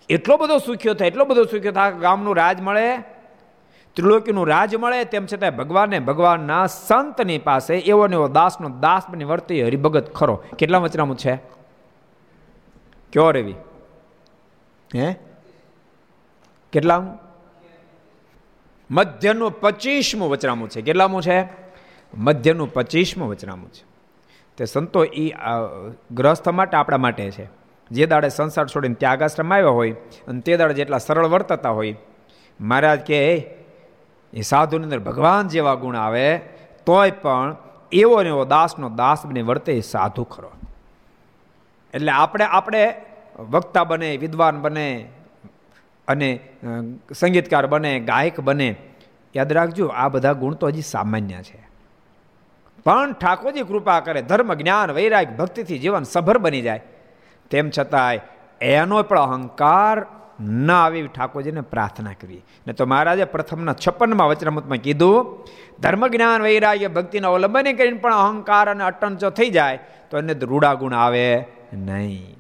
એટલો બધો સુખ્યો થાય, એટલો બધો સુખ્યો થાય ગામનું રાજ મળે. ત્રિલોકીનું રાજ મળે, તેમ છતાં ભગવાનને ભગવાનના સંતની પાસે એવો ને એવો દાસનો દાસ બની વર્તી હરિભગત ખરો. કેટલા વચનામું છે? કયો રેવી? હે? કેટલામું? મધ્યનું પચીસમું વચનામું છે. કેટલામું છે? મધ્યનું પચીસમું વચનામું છે. તે સંતો એ ગ્રસ્થ માટે આપણા માટે છે. જે દાડે સંસાર છોડીને ત્યાગાશ્રમ આવ્યા હોય અને તે દાડે જેટલા સરળ વર્તતા હોય, મહારાજ કે એ સાધુની અંદર ભગવાન જેવા ગુણ આવે, તોય પણ એવો ને એવો દાસનો દાસ બને વર્તે એ સાધુ ખરો. એટલે આપણે આપણે વક્તા બને, વિદ્વાન બને અને સંગીતકાર બને, ગાયક બને, યાદ રાખજો, આ બધા ગુણ તો હજી સામાન્ય છે. પણ ઠાકોરજી કૃપા કરે, ધર્મ, જ્ઞાન વૈરાગ ભક્તિથી જીવન સભર બની જાય. તેમ છતાંય એનો પણ અહંકાર ન આવે ઠાકોરજીને પ્રાર્થના કરી. ને તો મહારાજે પ્રથમના છપ્પનમાં વચનામૃતમાં કીધું, ધર્મ, જ્ઞાન, વૈરાગ્ય, ભક્તિના અવલંબન કરીને પણ અહંકાર અને અટન જો થઈ જાય, તો એને રૂડા ગુણ આવે નહીં.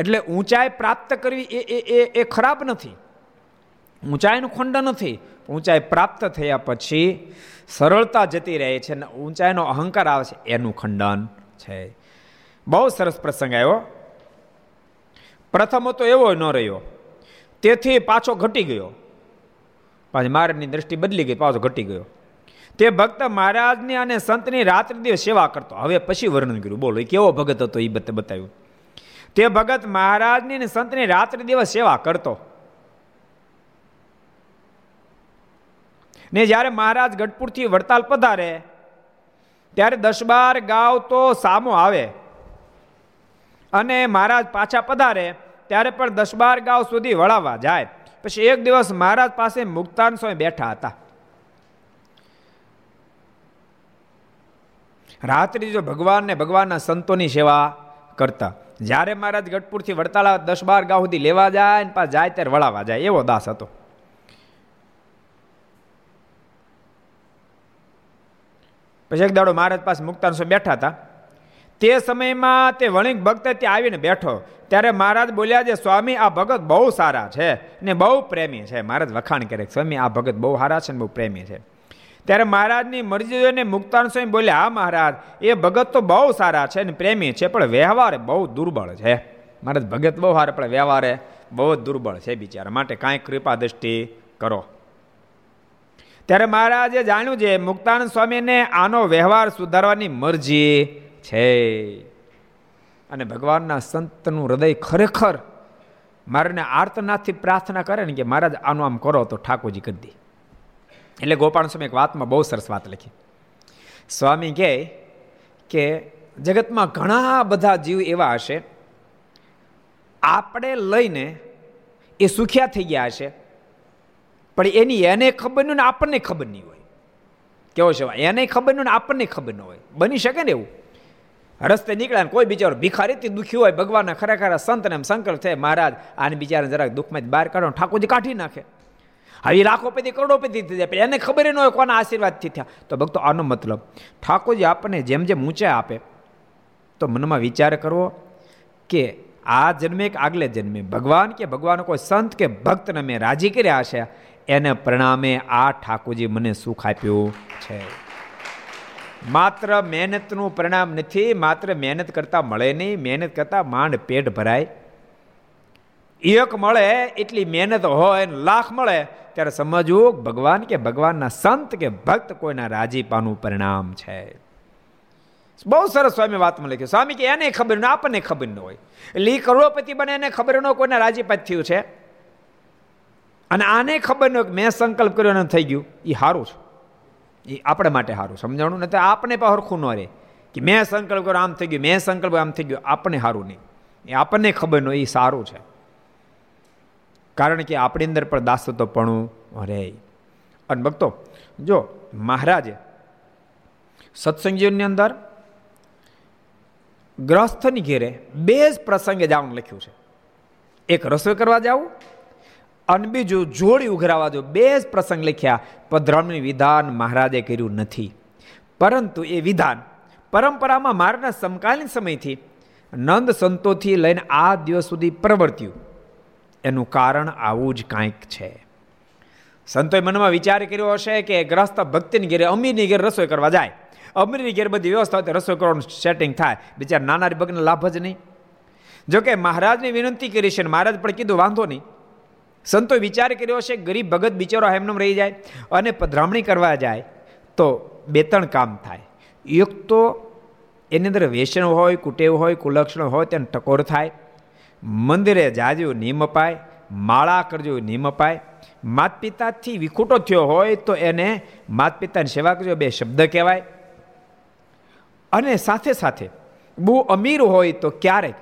એટલે ઊંચાઈ પ્રાપ્ત કરવી એ એ એ ખરાબ નથી. ઊંચાઈનું ખંડન નથી. ઊંચાઈ પ્રાપ્ત થયા પછી સરળતા જતી રહે છે અને ઊંચાઈનો અહંકાર આવે છે, એનું ખંડન છે. બહુ સરસ પ્રસંગ આવ્યો. પ્રથમ તો એવો ન રહ્યો. તેથી પાછો ઘટી ગયો. પાછી મહારાજની દ્રષ્ટિ બદલી ગઈ, પાછો ઘટી ગયો. તે ભક્ત મહારાજની અને સંતની રાત્રિ દિવસ સેવા કરતો. હવે પછી વર્ણન કર્યું. બોલો, એ કેવો ભગત હતો એ બતાવ્યું. તે ભગત મહારાજની અને સંતની રાત્રિ દિવસ સેવા કરતો. ને જ્યારે મહારાજ ગઢપુરથી વડતાલ પધારે, ત્યારે દસ બાર ગાવ તો સામો આવે. અને મહારાજ પાછા પધારે, ત્યારે પણ દસ બાર ગાવ સુધી વળાવવા જાય. પછી એક દિવસ મહારાજ પાસે મુક્તાન સ્વામી બેઠા હતા. રાત્રિ જો ભગવાન ને ભગવાનના સંતોની સેવા કરતા. જ્યારે મહારાજ ગઢપુરથી વડતાલા દસ બાર ગાઉ સુધી લેવા જાય ને પાછા જાય ત્યારે વળાવા જાય, એવો દાસ હતો. પછી એક દાડો મહારાજ પાસે મુક્તાન બેઠા હતા. તે સમયમાં તે વણિક ભક્ત ત્યાં આવીને બેઠો. ત્યારે મહારાજ બોલ્યા છે, સ્વામી, આ ભગત બહુ સારા છે ને બહુ પ્રેમી છે. મહારાજ વખાણ કરે સ્વામી, આ ભગત બહુ સારા છે ને બહુ પ્રેમી છે. ત્યારે મહારાજની મરજી જોઈને મુક્તાન સ્વામી બોલ્યા, હા, મહારાજ, એ ભગત તો બહુ સારા છે ને પ્રેમી છે, પણ વ્યવહાર બહુ દુર્બળ છે. મહારાજ, ભગત બહુ સારા, પણ વ્યવહારે બહુ દુર્બળ છે બિચારા, માટે કાંઈ કૃપા દ્રષ્ટિ કરો. ત્યારે મહારાજે જાણ્યું છે મુક્તાનંદ સ્વામીને આનો વ્યવહાર સુધારવાની મરજી છે. અને ભગવાનના સંતનું હૃદય ખરેખર મારાને આર્તનાથથી પ્રાર્થના કરે ને કે, મહારાજ, આનું આમ કરો તો ઠાકોરજી કરી દે. એટલે ગોપાલ સ્વામી એક વાતમાં બહુ સરસ વાત લખી. સ્વામી કહે કે જગતમાં ઘણા બધા જીવ એવા હશે, આપણે લઈને એ સુખ્યા થઈ ગયા હશે, પણ એની એને ખબર નહીં ને આપણને ખબર નહીં હોય. કેવો છે એને ખબર નહીં ને આપણને ખબર ન હોય. બની શકે ને એવું? રસ્તે નીકળ્યા ને કોઈ બિચારો ભિખારીથી દુઃખી હોય, ભગવાનના ખરેખર સંતને એમ સંકલ્પ થાય, મહારાજ, આને બિચારા જરાક દુઃખમાં બહાર કાઢો ઠાકોરજી કાઢી નાખે. હવે લાખોપતિ કરોડોપતિ થઈ જાય. એને ખબર ન હોય કોના આશીર્વાદથી થયા. તો ભક્તો, આનો મતલબ, ઠાકોરજી આપણને જેમ જેમ ઊંચે આપે, તો મનમાં વિચાર કરવો કે આ જન્મે કે આગલે જન્મે. ભગવાન કે ભગવાન, કોઈ સંત કે ભક્તને મેં રાજી કર્યા છે, એને પરિણામે આ ઠાકોરજી મને સુખ આપ્યું છે. માત્ર મહેનતનું પરિણામ નથી, માત્ર મહેનત કરતા મળે નહીં, મહેનત કરતા માંડ પેટ ભરાય. એક મળે, એટલી મહેનત હોય લાખ મળે, ત્યારે સમજવું ભગવાન કે ભગવાનના સંત કે ભક્ત કોઈના રાજીપાનું પરિણામ છે. બહુ સરસ સ્વામી વાતમાં લખ્યું. સ્વામી કે એને ખબર ન આપણને ખબર ન હોય. એટલે એ કરોડપતિ બને, એને ખબર ન કોઈના રાજીપાત થયું છે. અને આને ખબર ન મેં સંકલ્પ કર્યો ને થઈ ગયું. એ સારું છે. એ આપણે માટે સારું સમજાણું? નથી આપણે પણ હરખું ન રહે કે મેં સંકલ્પ કર્યો, આમ થઈ ગયું, મેં સંકલ્પ આમ થઈ ગયું. આપણને સારું નહીં. એ આપણને ખબર ન એ સારું છે. કારણ કે આપણી અંદર પણ દાસત્વપણું રહે. અને ભક્તો, જો મહારાજે સત્સંગીઓની અંદર ગ્રસ્થની ઘેરે બે જ પ્રસંગે જવાનું લખ્યું છે. એક રસોઈ કરવા જાવું અને બીજું જોડી ઉઘરાવા જો બે જ પ્રસંગ લખ્યા પધ્રમની વિધાન મહારાજે કર્યું નથી. પરંતુ એ વિધાન પરંપરામાં મારના સમકાલીન સમયથી નંદ સંતોથી લઈને આ દિવસ સુધી પ્રવર્ત્યું. એનું કારણ આવું જ કાંઈક છે. સંતોએ મનમાં વિચાર કર્યો હશે કે ગ્રસ્ત ભક્તિની ઘેરે અમીરની ઘેર રસોઈ કરવા જાય. અમીરની ઘેર બધી વ્યવસ્થા હોય રસોઈ કરવાનું સેટિંગ થાય. બિચારા નાના ભગને લાભ જ નહીં. જોકે મહારાજની વિનંતી કરી છે મહારાજ પણ કીધું વાંધો નહીં. સંતો વિચાર કર્યો હશે ગરીબ ભગત બિચારો એમનેમ રહી જાય અને પધરામણી કરવા જાય તો બે ત્રણ કામ થાય. એક તો એની અંદર વ્યસન હોય, કુટેવ હોય, કુલક્ષણ હોય, તેને ટકોર થાય. મંદિરે જાજો નિયમ અપાય, માળા કરજો નિયમ અપાય. માત પિતાથી વિખૂટો થયો હોય તો એને માત પિતાની સેવા કરજો, બે શબ્દ કહેવાય. અને સાથે સાથે બહુ અમીર હોય તો ક્યારેક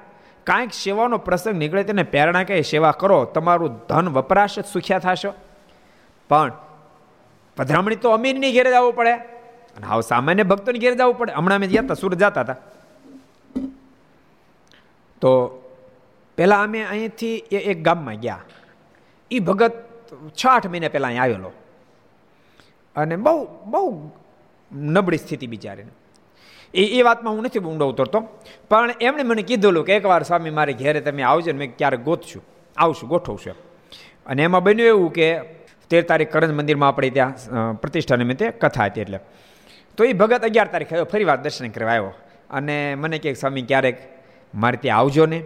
કાંઈક સેવાનો પ્રસંગ નીકળે તેને પ્રેરણા કહે, સેવા કરો, તમારું ધન વપરાશ જ સુખ્યા થશો. પણ પધરામણી તો અમીરની ઘેરે જવું પડે. અને હાવ સામાન્ય ભક્તોની ઘેરે જવું પડે. હમણાં અમે ગયા હતા સુરત જતા હતા. તો પહેલાં અમે અહીંથી એ એક ગામમાં ગયા. એ ભગત છ આઠ મહિના પહેલાં અહીં આવેલો. અને બહુ બહુ નબળી સ્થિતિ બિચારીને. એ એ વાતમાં હું નથી ઊંડો ઉતરતો, પણ એમણે મને કીધેલું કે એકવાર સ્વામી મારે ઘેરે તમે આવજો ને મેં ક્યારેક ગોતશું, આવશું, ગોઠવશું અને એમાં બન્યું એવું કે તેર તારીખ કરંજ મંદિરમાં આપણે ત્યાં પ્રતિષ્ઠા નિમિત્તે કથા હતી એટલે. તો એ ભગત અગિયાર તારીખે આવ્યો ફરી વાર દર્શન કરવા આવ્યો. અને મને કહે સ્વામી ક્યારેક મારે ત્યાં આવજો ને.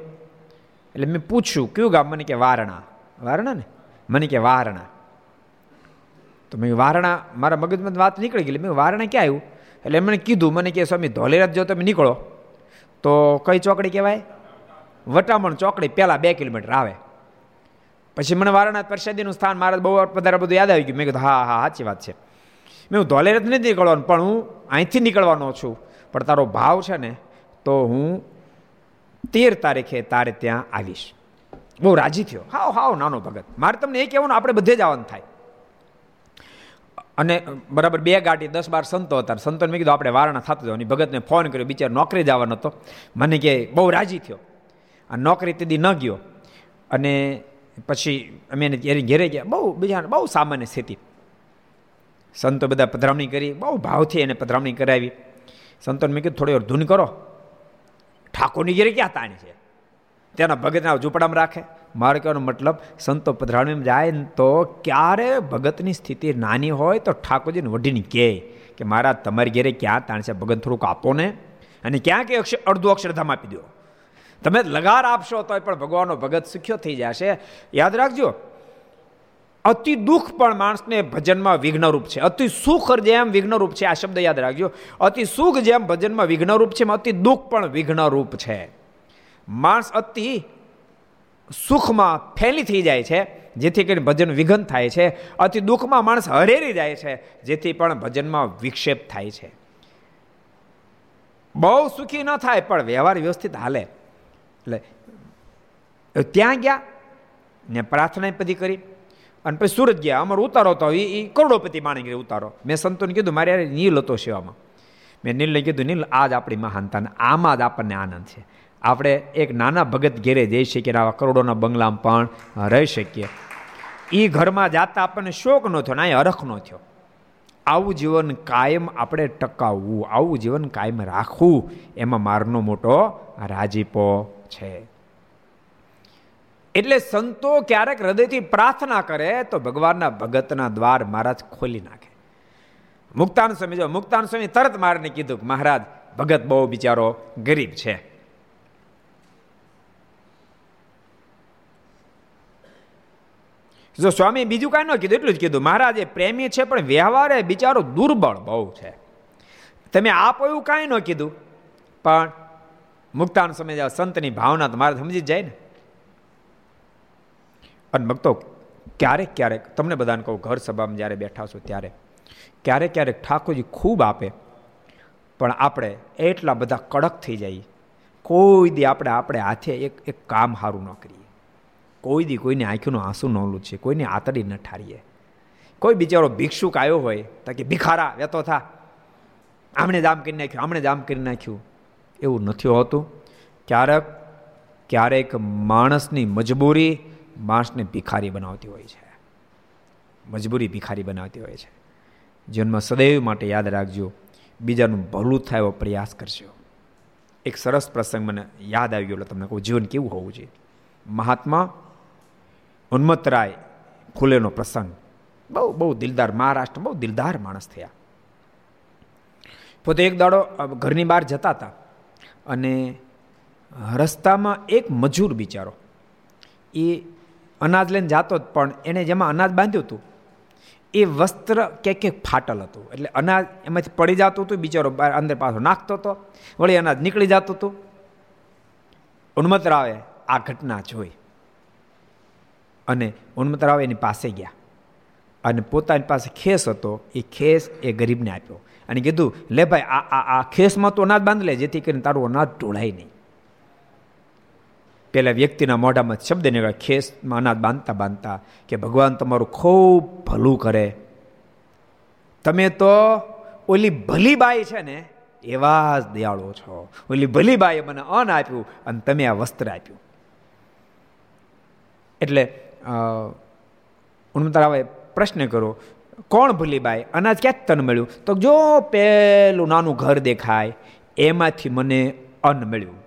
એટલે મેં પૂછ્યું, કયું ગામ મને કે વારણા? વારણા ને મને કે વારણા. તો મેં વારણા, મારા મગજમાં વાત નીકળી ગઈ મેં વારણા ક્યાં આવ્યું? એટલે એમણે કીધું, મને કે, સ્વામી ધોલેરાત જો તમે નીકળો. તો કઈ ચોકડી કહેવાય? વટામણ ચોકડી પહેલાં બે કિલોમીટર આવે. પછી મને વારણા પ્રસાદીનું સ્થાન મારા બહુ વધારે બધું યાદ આવી ગયું. મેં કીધું, હા હા, સાચી વાત છે. મેં હું ધોલેરાત નથી નીકળવાનું, પણ હું અહીંથી નીકળવાનો છું. પણ તારો ભાવ છે ને, તો હું તેર તારીખે તારે ત્યાં આવીશ. બહુ રાજી થયો. હાવ હાવ, નાનો ભગત. મારે તમને એ કહેવાનું, આપણે બધે જ આવવાનું થાય. અને બરાબર બે ગાડી, દસ બાર સંતો હતા. સંતોને મેં કીધું, આપણે વારણા થતું જવાનું ભગતને ફોન કર્યો. બિચાર નોકરી જવાનો હતો. મને કે, બહુ રાજી થયો. આ નોકરી તેથી ન ગયો. અને પછી અમે એને એની ઘેરે ગયા. બહુ બીજા બહુ સામાન્ય સ્થિતિ. સંતો બધા પધરામણી કરી. બહુ ભાવથી એને પધરામણી કરાવી. સંતોને મેં કીધું, થોડી વાર ધૂન કરો. ઠાકોરની ઘેરે ક્યાં તાણી છે? તેના ભગતના ઝૂંપડામાં રાખે. મારે કહેવાનો મતલબ, સંતો પધરાણીમાં જાય ને તો ક્યારે ભગતની સ્થિતિ નાની હોય તો ઠાકોરજીને વઢીને કહે કે મારા તમારી ઘેરે ક્યાં તાણ છે? ભગત થોડુંક આપો ને. અને ક્યાં કે અક્ષર અડધું અક્ષરધામ આપી દો. તમે લગાર આપશો તો પણ ભગવાનનો ભગત સુખ્યો થઈ જશે. યાદ રાખજો અતિ દુઃખ પણ માણસને ભજનમાં વિઘ્નરૂપ છે. અતિ સુખ જેમ વિઘ્નરૂપ છે. આ શબ્દ યાદ રાખજો. અતિ સુખ જેમ ભજનમાં વિઘ્નરૂપ છે અતિ દુઃખ પણ વિઘ્નરૂપ છે. માણસ અતિ સુખમાં ફેલી થઈ જાય છે, જેથી કરીને ભજન વિઘન થાય છે. અતિ દુઃખમાં માણસ હરેરી જાય છે, જેથી પણ ભજનમાં વિક્ષેપ થાય છે. બહુ સુખી ન થાય, પણ વ્યવહાર વ્યવસ્થિત હાલે. એટલે, ત્યાં ગયા ને પ્રાર્થના પદી કરી. અને પછી સુરત ગયા. અમારો ઉતારો તો એ કરોડોપતિ માણી ગયા ઉતારો. મેં સંતોને કીધું, મારે યાર નીલ હતો સેવામાં. મેં નીલને કીધું, નીલ, આ જ આપણી મહાનતા આમાં જ આપણને આનંદ છે. આપણે એક નાના ભગત ઘેરે જઈ શકીએ આવા કરોડોના બંગલામાં પણ રહી શકીએ. એ ઘરમાં જાતા આપણને શોક ન થયો ના અરખ ન થયો. આવું જીવન કાયમ આપણે ટકાવવું, આવું જીવન કાયમ રાખવું, એમાં મારનો મોટો રાજીપો છે. એટલે સંતો ક્યારેક હૃદયથી પ્રાર્થના કરે તો ભગવાનના ભગતના દ્વાર મહારાજ ખોલી નાખે. મુક્તાન સ્વામી જો મુક્તાન સ્વામી તરત મારને કીધું કે મહારાજ, ભગત બહુ બિચારો ગરીબ છે. જો સ્વામી બીજું કાંઈ ન કીધું, એટલું જ કીધું, મહારાજ એ પ્રેમી છે પણ વ્યવહારે બિચારો દુર્બળ બહુ છે. તમે આપો એવું કાંઈ ન કીધું, પણ મુક્તાન સમય સંતની ભાવના તો મારે સમજી જાય ને. અને ભક્તો, ક્યારેક ક્યારેક, તમને બધાને કહું, ઘર સભામાં જ્યારે બેઠા છો ત્યારે, ક્યારેક ક્યારેક ઠાકોરજી ખૂબ આપે, પણ આપણે એટલા બધા કડક થઈ જઈએ. કોઈ દી આપણે આપણે હાથે એક એક કામ સારું ન કરીએ. કોઈ દી કોઈને આંખીનું આંસુ ન લૂછીએ, કોઈને આતડી ન ઠારીએ. કોઈ બિચારો ભિક્ષુક આવ્યો હોય, તો કે, ભિખારા, વેતો થા. આમણે દામ કરી નાખ્યું, આમણે દામ કરી નાખ્યું. એવું નથી હોતું. ક્યારેક ક્યારેક માણસની મજબૂરી માણસને ભિખારી બનાવતી હોય છે. મજબૂરી ભિખારી બનાવતી હોય છે. જીવનમાં સદૈવ માટે યાદ રાખજો, બીજાનું ભલું થાય એવો પ્રયાસ કરજો. એક સરસ પ્રસંગ મને યાદ આવી ગયો તમને કહું, જીવન કેવું હોવું જોઈએ? મહાત્મા ઉન્મતરાય ફૂલેનો પ્રસંગ. બહુ બહુ દિલદાર મહારાષ્ટ્ર, બહુ દિલદાર માણસ થયા. પોતે એક દાડો ઘરની બહાર જતા હતા અને રસ્તામાં એક મજૂર બિચારો, એ અનાજ લઈને જતો જ, પણ એણે જેમાં અનાજ બાંધ્યું હતું, એ વસ્ત્ર ક્યાંક ક્યાંક ફાટલ હતું. એટલે અનાજ એમાંથી પડી જતું હતું, બિચારો અંદર પાછો નાખતો હતો, વળી અનાજ નીકળી જતું હતું. ઉન્મતરાવે આ ઘટના જોઈ અને ઉન્મતરાવ એની પાસે ગયા અને પોતાની પાસે ખેસ હતો. એ ખેસ એ ગરીબને આપ્યો અને કીધું, લે ભાઈ આ આ ખેસમાં તો અનાજ બાંધ લે, જેથી કરીને તારું અનાજ ઢોળાય નહીં. પેલા વ્યક્તિના મોઢામાં શબ્દ નીકળે ખેસમાં અનાજ બાંધતા બાંધતા, કે ભગવાન તમારું ખૂબ ભલું કરે. તમે તો ઓલી ભલી બાઈ છે ને, એવા જ દયાળો છો. ઓલી ભલી બાઈએ મને અન્ન આપ્યું અને તમે આ વસ્ત્ર આપ્યું. એટલે ઉન્મતરાવે પ્રશ્ન કરો કોણ ભલી બાઈ અનાજ ક્યાંક તન મળ્યું? તો જો પેલું નાનું ઘર દેખાય, એમાંથી મને અન્ન મળ્યું.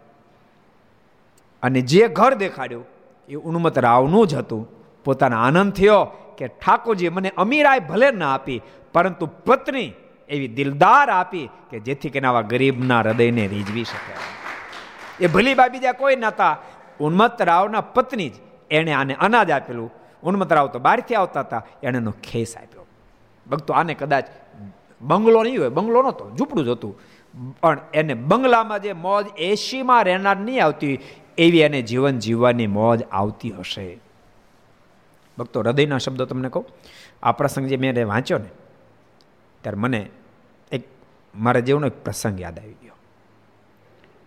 અને જે ઘર દેખાડ્યું, એ ઉન્મત રાવનું જ હતું. પોતાનો આનંદ થયો કે ઠાકોરજી મને અમીરાય ભલે ના આપી, પરંતુ પત્ની એવી દિલદાર આપી કે જેથી કરીને આવા ગરીબના હૃદયને રીઝવી શકે. એ ભલી બા બીજા કોઈ નહોતા ઉન્મત રાવના પત્ની જ એણે આને અનાજ આપેલું. ઉન્મત રાવ તો બહારથી આવતા હતા, એણે એનો ખેસ આપ્યો. ભક્તો, આને કદાચ બંગલો નહીં હોય, બંગલો નહોતો, ઝૂંપડું જ હતું. પણ એને બંગલામાં જે મોજ એસીમાં રહેનાર નહીં આવતી એવી એને જીવન જીવવાની મોજ આવતી હશે. ભક્તો, હૃદયના શબ્દો તમને કહું. આ પ્રસંગ જે મેં વાંચ્યો ને, ત્યારે મને એક, મારા જેવનો એક પ્રસંગ યાદ આવી ગયો.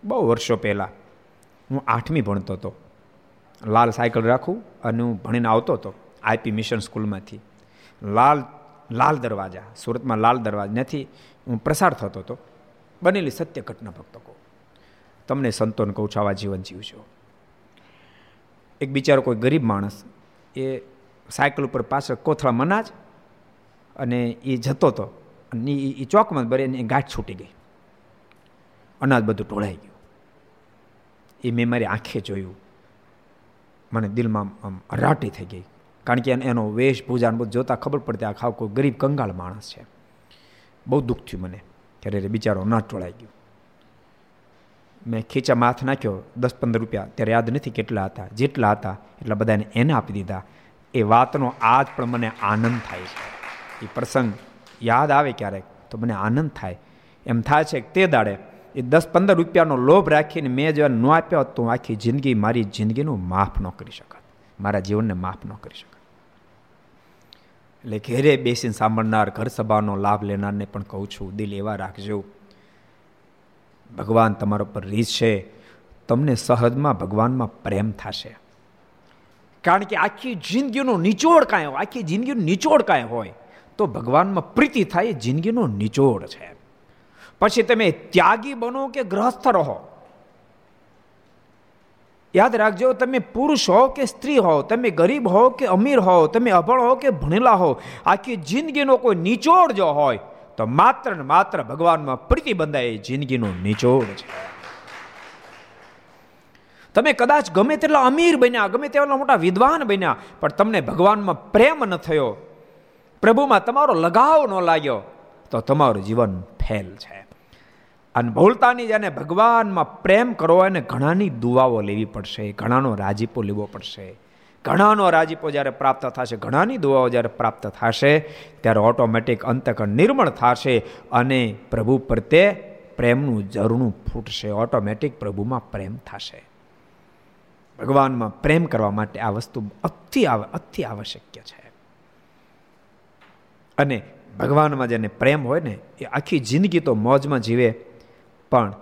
બહુ વર્ષો પહેલાં હું આઠમી ભણતો હતો. લાલ સાયકલ રાખું અને હું ભણીને આવતો હતો આઈપી મિશન સ્કૂલમાંથી. લાલ લાલ દરવાજા, સુરતમાં લાલ દરવાજા નથી હું પ્રસાર થતો હતો. બનેલી સત્ય ઘટના ભક્તો તમને સંતોને કહું છું આવા જીવન જીવજો એક બિચારો કોઈ ગરીબ માણસ એ સાયકલ ઉપર પાછળ કોથળા મનાજ અને એ જતો હતો અને એ ચોકમાં એ ગાંઠ છૂટી ગઈ. અનાજ બધું ઢોળાઈ ગયું. એ મેં મારી આંખે જોયું. મને દિલમાં આમ હરાટી થઈ ગઈ. કારણ કે એનો વેશભૂજા બધું જોતાં ખબર પડતી આ ખાવ કોઈ ગરીબ કંગાળ માણસ છે. બહુ દુઃખ થયું મને. ત્યારે બિચારો અનાજ ઢોળાઈ ગયું. મેં ખીચામાં માથ નાખ્યો, દસ પંદર રૂપિયા. ત્યારે યાદ નથી કેટલા હતા, જેટલા હતા, એટલા બધાને એને આપી દીધા. એ વાતનો આજ પણ મને આનંદ થાય છે. એ પ્રસંગ યાદ આવે ક્યારેક, તો મને આનંદ થાય. એમ થાય છે કે તે દાડે એ દસ પંદર રૂપિયાનો લોભ રાખીને મેં જો ન આપ્યો તો આખી જિંદગી મારી જિંદગીનું માફ ન કરી શકત. મારા જીવનને માફ ન કરી શકત. એટલે ઘેરે બેસીને સાંભળનાર ઘર સભાનો લાભ લેનારને પણ કહું છું, દિલ એવા રાખજો. ભગવાન તમારો પર રીત છે, તમને સહજમાં ભગવાનમાં પ્રેમ થશે. કારણ કે આખી જિંદગીનો નિચોડ કાંઈ હોય, આખી જિંદગીનો નિચોડ કાંઈ હોય, તો ભગવાનમાં પ્રીતિ થાય એ જિંદગીનો નિચોડ છે. પછી તમે ત્યાગી બનો કે ગ્રહસ્થ રહો? યાદ રાખજો, તમે પુરુષ હો કે સ્ત્રી હો, તમે ગરીબ હો કે અમીર હો, તમે અભણ હો કે ભણેલા હો, આખી જિંદગીનો કોઈ નિચોડ જો હોય તો માત્ર ને માત્ર ભગવાનમાં પ્રીતિ બંધાય એ જિંદગીનો નિચોડ છે. તમે કદાચ ગમે તેટલા અમીર બન્યા, ગમે તેટલા મોટા વિદ્વાન બન્યા, પણ તમને ભગવાનમાં પ્રેમ ન થયો, પ્રભુમાં તમારો લગાવ ન લાગ્યો, તો તમારું જીવન ફેલ છે. અને ભૂલતાની જેને ભગવાનમાં પ્રેમ કરવો એને ઘણાની દુવાઓ લેવી પડશે, ઘણાનો રાજીપો લેવો પડશે. ઘણાનો રાજીપો જ્યારે પ્રાપ્ત થશે, ઘણાની દુઆઓ જ્યારે પ્રાપ્ત થશે, ત્યારે ઓટોમેટિક અંતકણ નિર્મળ થશે અને પ્રભુ પ્રત્યે પ્રેમનું ઝરણું ફૂટશે. ઓટોમેટિક પ્રભુમાં પ્રેમ થશે. ભગવાનમાં પ્રેમ કરવા માટે આ વસ્તુ અતિ અતિ આવશ્યક છે. અને ભગવાનમાં જેને પ્રેમ હોય ને, એ આખી જિંદગી તો મોજમાં જીવે, પણ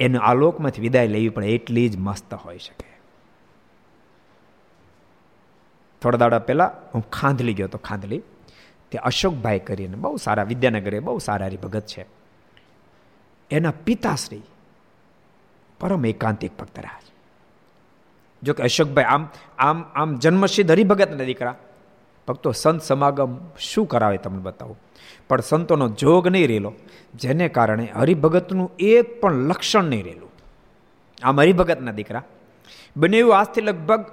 એને આલોકમાંથી વિદાય લેવી પણ એટલી જ મસ્ત હોઈ શકે. થોડા દાડા પહેલાં હું ખાંધલી ગયો હતો, ખાંધલી. તે અશોકભાઈ કરીને બહુ સારા, વિદ્યાનગરે બહુ સારા હરિભગત છે. એના પિતાશ્રી પરમ એકાંતિક ભક્ત રહ્યા છે. જો કે અશોકભાઈ આમ આમ આમ જન્મસિદ્ધ હરિભગતના દીકરા. ભક્તો સંત સમાગમ શું કરાવે તમને બતાવું? પણ સંતોનો જોગ નહીં રહેલો જેને કારણે હરિભગતનું એક પણ લક્ષણ નહીં રહેલું આમ હરિભગતના દીકરા. બને એવું આજથી લગભગ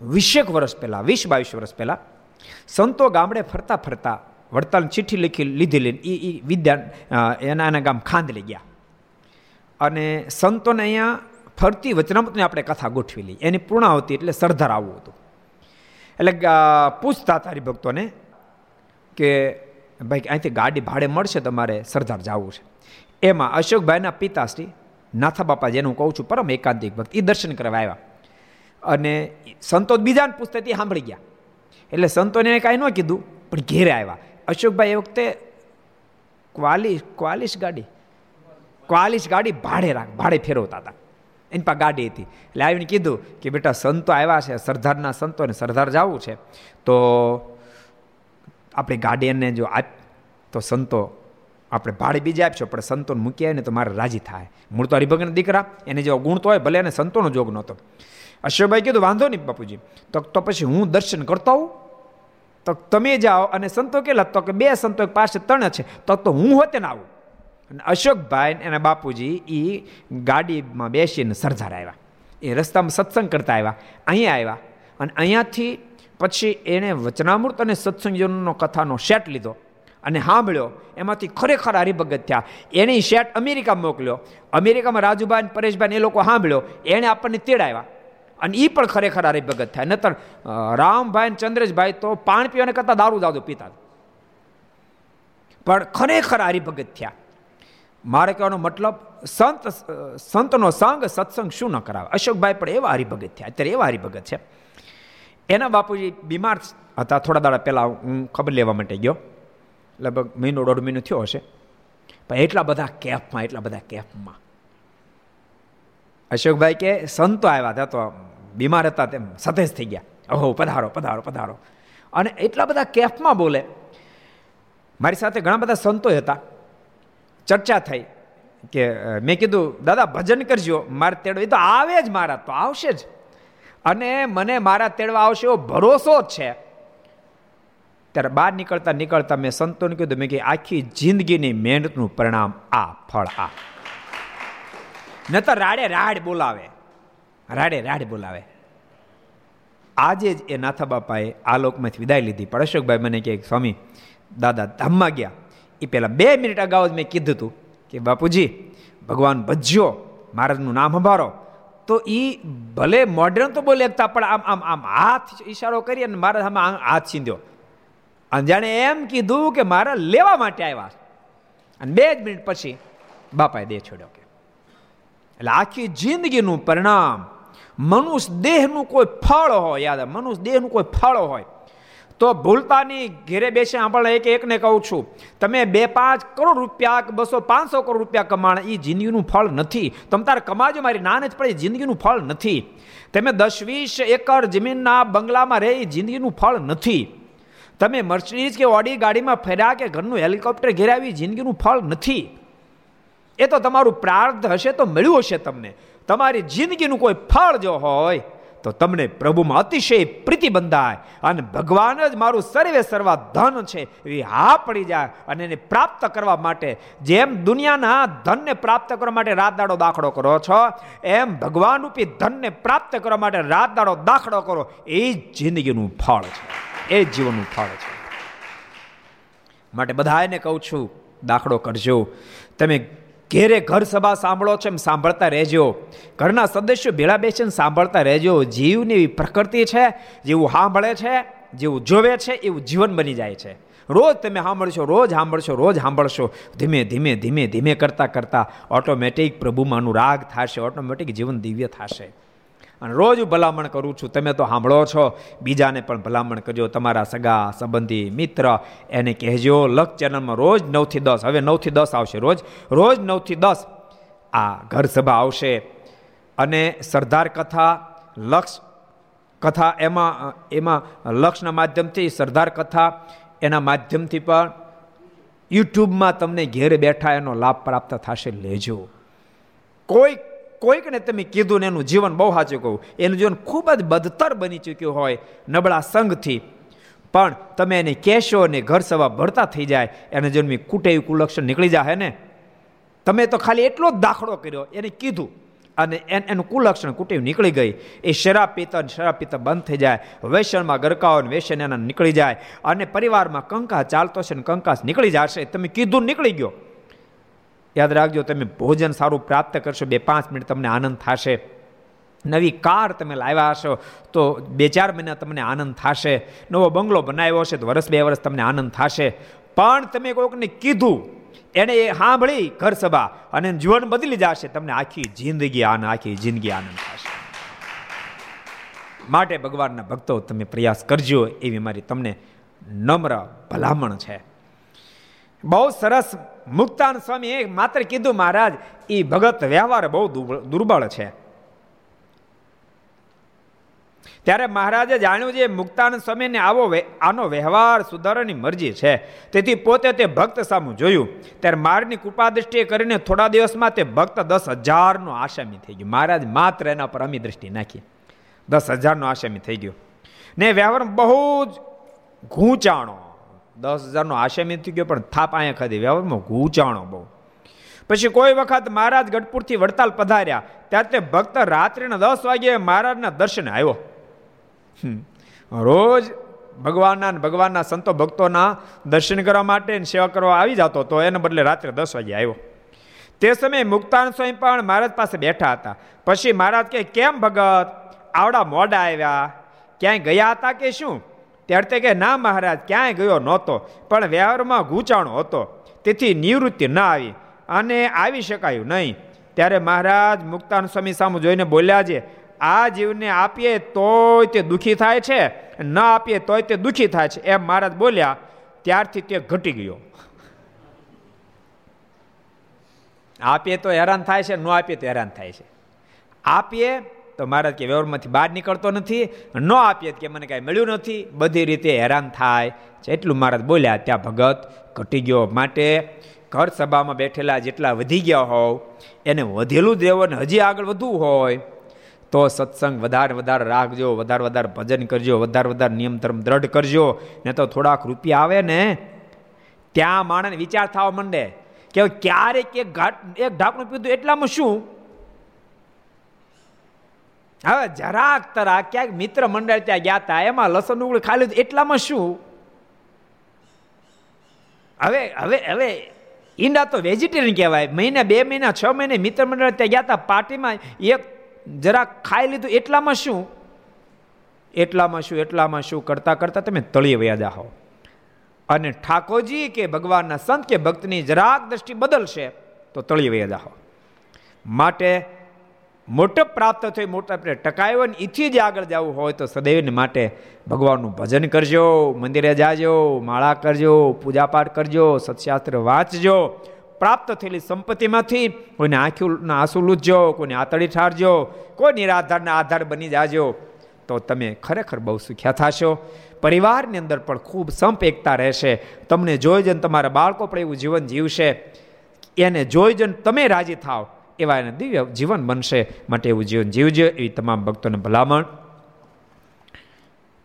વીસેક વર્ષ પહેલાં, વીસ બાવીસ વર્ષ પહેલાં, સંતો ગામડે ફરતા ફરતા વડતાલની ચિઠ્ઠી લખી લીધેલી એ એ વિદ્યા એના એના ગામ ખાંદલી ગયા. અને સંતોને અહીંયા ફરતી વચનામતની આપણે કથા ગોઠવી લઈ એની પૂર્ણાવતી એટલે સરદાર આવવું હતું. એટલે પૂછતા તારી ભક્તોને કે, ભાઈ, અહીંથી ગાડી ભાડે મળશે તમારે સરદાર જવું છે. એમાં અશોકભાઈના પિતાશ્રી નાથા બાપા જેનું કહું છું, પરમ એકાંતિક ભક્ત એ દર્શન કરવા આવ્યા. અને સંતો બીજાને પૂછતા તે સાંભળી ગયા. એટલે સંતોને કાંઈ ન કીધું, પણ ઘેરે આવ્યા. અશોકભાઈ એ વખતે ક્વાલિશ ક્વાલિશ ગાડી ક્વાલિશ ગાડી ભાડે રાખ, ભાડે ફેરવતા હતા. એની પાસે ગાડી હતી. એટલે આવીને કીધું કે બેટા સંતો આવ્યા છે, સરદારના સંતોને સરદાર જવું છે. તો આપણી ગાડીને જો આપ, તો સંતો આપણે ભાડે બીજે આપશો, પણ સંતોને મૂકી આવીને તો મારે રાજી થાય. મૂળ તો હરિભગન દીકરા, એને જેવો ગુણ તો હોય, ભલે એને સંતોનો જોગ નહોતો. અશ્વભાઈ કીધું, વાંધો નહીં બાપુજી. તો તો પછી હું દર્શન કરતો હોઉં તો તમે જાઓ અને સંતો કેટલા? તો કે બે સંતો પાસે ત્રણ છે. તો તો હું હોતે ને આવું. અને અશોકભાઈ એના બાપુજી એ ગાડીમાં બેસીને સરદાર આવ્યા. એ રસ્તામાં સત્સંગ કરતા આવ્યા. અહીંયા આવ્યા. અને અહીંયાથી પછી એણે વચનામૃત અને સત્સંગજનનો કથાનો સેટ લીધો. અને સાંભળ્યો, એમાંથી ખરેખર હરિભગત થયા. એણે સેટ અમેરિકા મોકલ્યો. અમેરિકામાં રાજુભાઈ પરેશભાઈ એ લોકો સાંભળ્યો. એણે આપણને તેડાવ્યા. અને એ પણ ખરેખર હરિભગત થયા. નતર રામભાઈ અને ચંદ્રેશભાઈ તો પાણ પીવાને કરતાં દારૂ દાદુ પીતા પણ ખરેખર હરિભગત થયા. મારે કહેવાનો મતલબ, સંત સંતનો સંગ સત્સંગ શું ન કરાવે? અશોકભાઈ પણ એવા હરિભગત થયા. અત્યારે એવા હરિભગત છે. એના બાપુજી બીમાર હતા થોડા દાડા પહેલાં, હું ખબર લેવા માટે ગયો. લગભગ મહિનો, દોઢ મહિનો થયો હશે. પણ એટલા બધા કેફમાં, એટલા બધા કેફમાં. અશોકભાઈ કે, સંતો આવ્યા હતા તો બીમાર હતા તેમ સતેજ થઈ ગયા. ઓહો, પધારો પધારો પધારો. અને એટલા બધા કેફમાં બોલે, મારી સાથે ઘણા બધા સંતો હતા. ચર્ચા થઈ કે મેં કીધું, દાદા, ભજન કરજો, મારે તેડવા. એ તો આવે જ મારા તો આવશે જ. અને મને મારા તેડવા આવશે એવો ભરોસો જ છે. ત્યારે બહાર નીકળતા નીકળતા મેં સંતોને કીધું, મેં કે આખી જિંદગીની મહેનતનું પરિણામ આ ફળ આ. ન તો રાડે રાડ બોલાવે. રાડે રાડ બોલાવે. આજે જ એ નાથા બાપાએ આ લોકમાંથી વિદાય લીધી. પણ અશોકભાઈ મને કહે સ્વામી, દાદા ધામમાં ગયા. એ પહેલાં બે મિનિટ અગાઉ જ મેં કીધું હતું કે, બાપુજી, ભગવાન ભજ્યો, મહારાજનું નામ સંભાળો. તો એ ભલે મોડર્ન તો બોલે શકતા પણ આમ આમ આમ હાથ ઈશારો કરી અને મારા આમાં હાથ છીંધ્યો અને જાણે એમ કીધું કે, મારા લેવા માટે આવ્યા. અને બે જ મિનિટ પછી બાપાએ દે છોડ્યો કે. એટલે આખી જિંદગીનું પરિણામ, મનુષ્ય દેહનું કોઈ ફળ હોય, યાદ મનુષ્ય દેહનું કોઈ ફળ હોય. તો ભૂલતાની ઘેરે બેસે આપણે એક એકને કહું છું, તમે બે પાંચ કરોડ રૂપિયા કે બસો પાંચસો કરોડ રૂપિયા કમાણ એ જિંદગીનું ફળ નથી. તમે તારે કમાજો, મારી નાને જ પડે, જિંદગીનું ફળ નથી. તમે દસ વીસ એકર જમીનના બંગલામાં રહે એ જિંદગીનું ફળ નથી. તમે મર્સિડીઝ કે ઓડી ગાડીમાં ફેર્યા કે ઘરનું હેલિકોપ્ટર ઘેરાવી, જિંદગીનું ફળ નથી. એ તો તમારું પ્રાર્થ હશે તો મળ્યું હશે તમને. તમારી જિંદગીનું કોઈ ફળ જો હોય, તો તમને પ્રભુમાં અતિશય પ્રીતિ બંધાય અને ભગવાન જ મારું સર્વે સર્વા ધન છે એવી હા પડી જાય અને એને પ્રાપ્ત કરવા માટે. જેમ દુનિયાના ધનને પ્રાપ્ત કરવા માટે રાત દાડો દાખલો કરો છો, એમ ભગવાન રૂપી ધનને પ્રાપ્ત કરવા માટે રાત દાડો દાખલો કરો. એ જિંદગીનું ફળ છે. એ જીવનનું ફળ છે. માટે બધાને કહું છું, દાખલો કરજો. તમે ઘેરે ઘર સભા સાંભળો છો એમ સાંભળતા રહેજો. ઘરના સદસ્યો ભેળા બેસીને સાંભળતા રહેજો. જીવની એવી પ્રકૃતિ છે, જેવું સાંભળે છે, જેવું જોવે છે, એવું જીવન બની જાય છે. રોજ તમે સાંભળશો, રોજ સાંભળશો રોજ સાંભળશો. ધીમે ધીમે ધીમે ધીમે કરતાં કરતાં ઓટોમેટિક પ્રભુમાં અનુરાગ થશે ઓટોમેટિક જીવન દિવ્ય થશે. અને રોજ ભલામણ કરું છું. તમે તો સાંભળો છો, બીજાને પણ ભલામણ કરજો. તમારા સગા, સંબંધી, મિત્ર, એને કહેજો લક ચેનલમાં રોજ નવથી દસ. હવે નવથી દસ આવશે રોજ. રોજ નવથી દસ આ ઘર સભા આવશે. અને સરદાર કથા, લક્ષ કથા એમાં એમાં લક્ષના માધ્યમથી, સરદાર કથા એના માધ્યમથી પણ યુટ્યુબમાં તમને ઘેર બેઠા એનો લાભ પ્રાપ્ત થશે. લેજો. કોઈ કોઈકને તમે કીધું ને એનું જીવન બહુ સાચું કહું. એનું જીવન ખૂબ જ બદતર બની ચૂક્યું હોય નબળા સંઘથી. પણ તમે એને કહેશો ને ઘર સવા ભરતા થઈ જાય, એને જન્મી કુટેવ કુલક્ષણ નીકળી જાય ને? તમે તો ખાલી એટલો જ દાખલો કર્યો, એને કીધું. અને એનું કુલક્ષણ કુટેવ નીકળી ગઈ. એ શરાબ પીતા શરાબ પીતા બંધ થઈ જાય. વ્યસનમાં ગરકાઓ વ્યસન એના નીકળી જાય. અને પરિવારમાં કંકાસ ચાલતો છે ને કંકાસ નીકળી જશે. તમે કીધું નીકળી ગયો. યાદ રાખજો, તમે ભોજન સારું પ્રાપ્ત કરશો, બે પાંચ મિનિટ તમને આનંદ થશે. નવી કાર તમે લાવ્યા હશો, તો બે ચાર મહિના તમને આનંદ થશે. નવો બંગલો બનાવ્યો હશે, તો વર્ષ બે વર્ષ તમને આનંદ થશે. પણ તમે કોઈકને કીધું એને એ સાંભળી ઘર સભા, અને જીવન બદલી જશે, તમને આખી જિંદગી આનંદ આખી જિંદગી આનંદ થશે. માટે ભગવાનના ભક્તો, તમે પ્રયાસ કરજો, એવી મારી તમને નમ્ર ભલામણ છે. બહુ સરસ મુક્તાન સ્વામી માત્ર કીધું, મહારાજ એ ભગત વ્યવહાર બહુ દુર્બળ છે. ત્યારે મહારાજે જાણ્યું છે મુક્તાનંદ સ્વામીને આવો આનો વ્યવહાર સુધારવાની મરજી છે. તેથી પોતે તે ભક્ત સામું જોયું. ત્યારે મારની કૃપા દ્રષ્ટિએ કરીને થોડા દિવસમાં તે ભક્ત દસ હજારનો આસામી થઈ ગયો. મહારાજ માત્ર એના પર અમી દ્રષ્ટિ નાખી. દસ હજારનો આસામી થઈ ગયો. ને વ્યવહાર બહુ જ ઘૂંચાણો દસ હજારનો આસામી થઈ ગયો, પણ થાપ અહીંયા ખાધી. વ્યવહારમાં ઘૂંચાણો બહુ. પછી કોઈ વખત મહારાજ ગઢપુરથી વડતાલ પધાર્યા. ત્યારે તે ભક્ત રાત્રિના દસ વાગ્યે મહારાજના દર્શને આવ્યો. રોજ ભગવાનના ભગવાનના સંતો ભક્તોના દર્શન કરવા માટે સેવા કરવા આવી જતો તો એને બદલે રાત્રે દસ વાગે આવ્યો. તે સમયે મુક્તાન સ્વામી પણ મહારાજ પાસે બેઠા હતા. પછી મહારાજ કે કેમ ભગત? આવડા મોડા આવ્યા. ક્યાંય ગયા હતા કે શું? ત્યારે તે કે, ના મહારાજ, ક્યાંય ગયો નહોતો, પણ વ્યવહારમાં ગૂંચાણો હતો. તેથી નિવૃત્તિ ન આવી અને આવી શકાયું નહીં. ત્યારે મહારાજ મુક્તાન સ્વામી સામે જોઈને બોલ્યા છે, આ જીવને આપીએ તોય તે દુઃખી થાય છે, ન આપીએ તોય તે દુઃખી થાય છે. એમ મહારાજ બોલ્યા, ત્યારથી તે ઘટી ગયો. આપીએ તો હેરાન થાય છે, ન આપીએ તો હેરાન થાય છે. આપીએ તો મહારાજ કે વ્યવહારમાંથી બહાર નીકળતો નથી, ન આપીએ કે મને કાંઈ મળ્યું નથી, બધી રીતે હેરાન થાય. છે એટલું મહારાજ બોલ્યા ત્યાં ભગત ઘટી ગયો. માટે ઘર સભામાં બેઠેલા જેટલા વધી ગયા હોવ, એને વધેલું દેવોને હજી આગળ વધવું હોય, તો સત્સંગ વધારે વધારે રાખજો, વધારે વધારે ભજન કરજો, વધારે વધારે નિયમ ધર્મ દ્રઢ કરજો. ને તો થોડાક રૂપિયા આવે ને ત્યાં માણસ વિચાર થવા માંડે. કે ક્યારેક એક ઘાટ, એક ઢાંકણું પીધું એટલામાં શું? હવે જરાક તરા ક્યાંક મિત્ર મંડળ ત્યાં ગયા હતા એમાં લસણ ઉગડું ખાલી એટલામાં શું? હવે હવે હવે ઈંડા તો વેજીટેરિયન કહેવાય. મહિને, બે મહિના, છ મહિને મિત્ર મંડળ ત્યાં ગયા હતા પાર્ટીમાં એક જરાક ખાઈ લીધું, એટલામાં શું? એટલામાં શું એટલામાં શું? કરતા કરતા તમે તળી વયા જાઓ. અને ઠાકોરજી કે ભગવાનના સંત કે ભક્તની જરાક દ્રષ્ટિ બદલશે, તો તળી વયા જાઓ. માટે મોટો પ્રાપ્ત થયો, મોટા આપણે ટકાયો ને એથી જ આગળ જવું હોય તો સદૈવને માટે ભગવાનનું ભજન કરજો, મંદિરે જાજો, માળા કરજો, પૂજાપાઠ કરજો, સત્શાસ્ત્ર વાંચજો, પ્રાપ્ત થયેલી સંપત્તિમાંથી કોઈને આંખીના આંસુ લૂજજો, કોઈને આતળી ઠારજો કોઈ નિરાધારના આધાર બની જાજો, તો તમે ખરેખર બહુ સુખ્યા થશો. પરિવારની અંદર પણ ખૂબ સંપ એકતા રહેશે. તમને જોઈ જન તમારા બાળકો પણ એવું જીવન જીવશે. એને જોઈ જન તમે રાજી થાવ. એવા એને દિવ્ય જીવન બનશે માટે એવું જીવન જીવજો એવી તમામ ભક્તોને ભલામણ.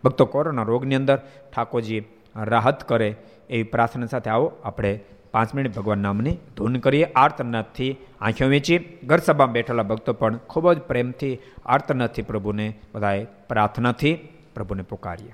ભક્તો કોરોના રોગની અંદર ઠાકોરજી રાહત કરે એવી પ્રાર્થના સાથે આવો. આપણે પાંચ મિનિટ ભગવાન નામની ધૂન કરીએ. આર્તનાથથી આંખો વેચી ઘર સભામાં બેઠેલા ભક્તો પણ ખૂબ જ પ્રેમથી આર્તનાથથી પ્રભુને બધાએ પ્રાર્થનાથી પ્રભુને પુકારીએ.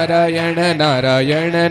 નારાયણ નારાયણ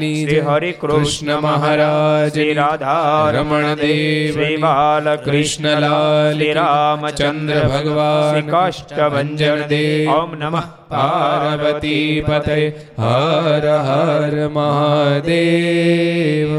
ભગવાનની શ્રી હરિ કૃષ્ણ મહારાજ રાધા રમણ દેવ શ્રી બાલકૃષ્ણ કૃષ્ણલાલ શ્રી રામચંદ્ર ભગવાન શ્રી કાષ્ટભંજન દેવ ઓમ નમઃ પાર્વતી પતય હર હર મહાદેવ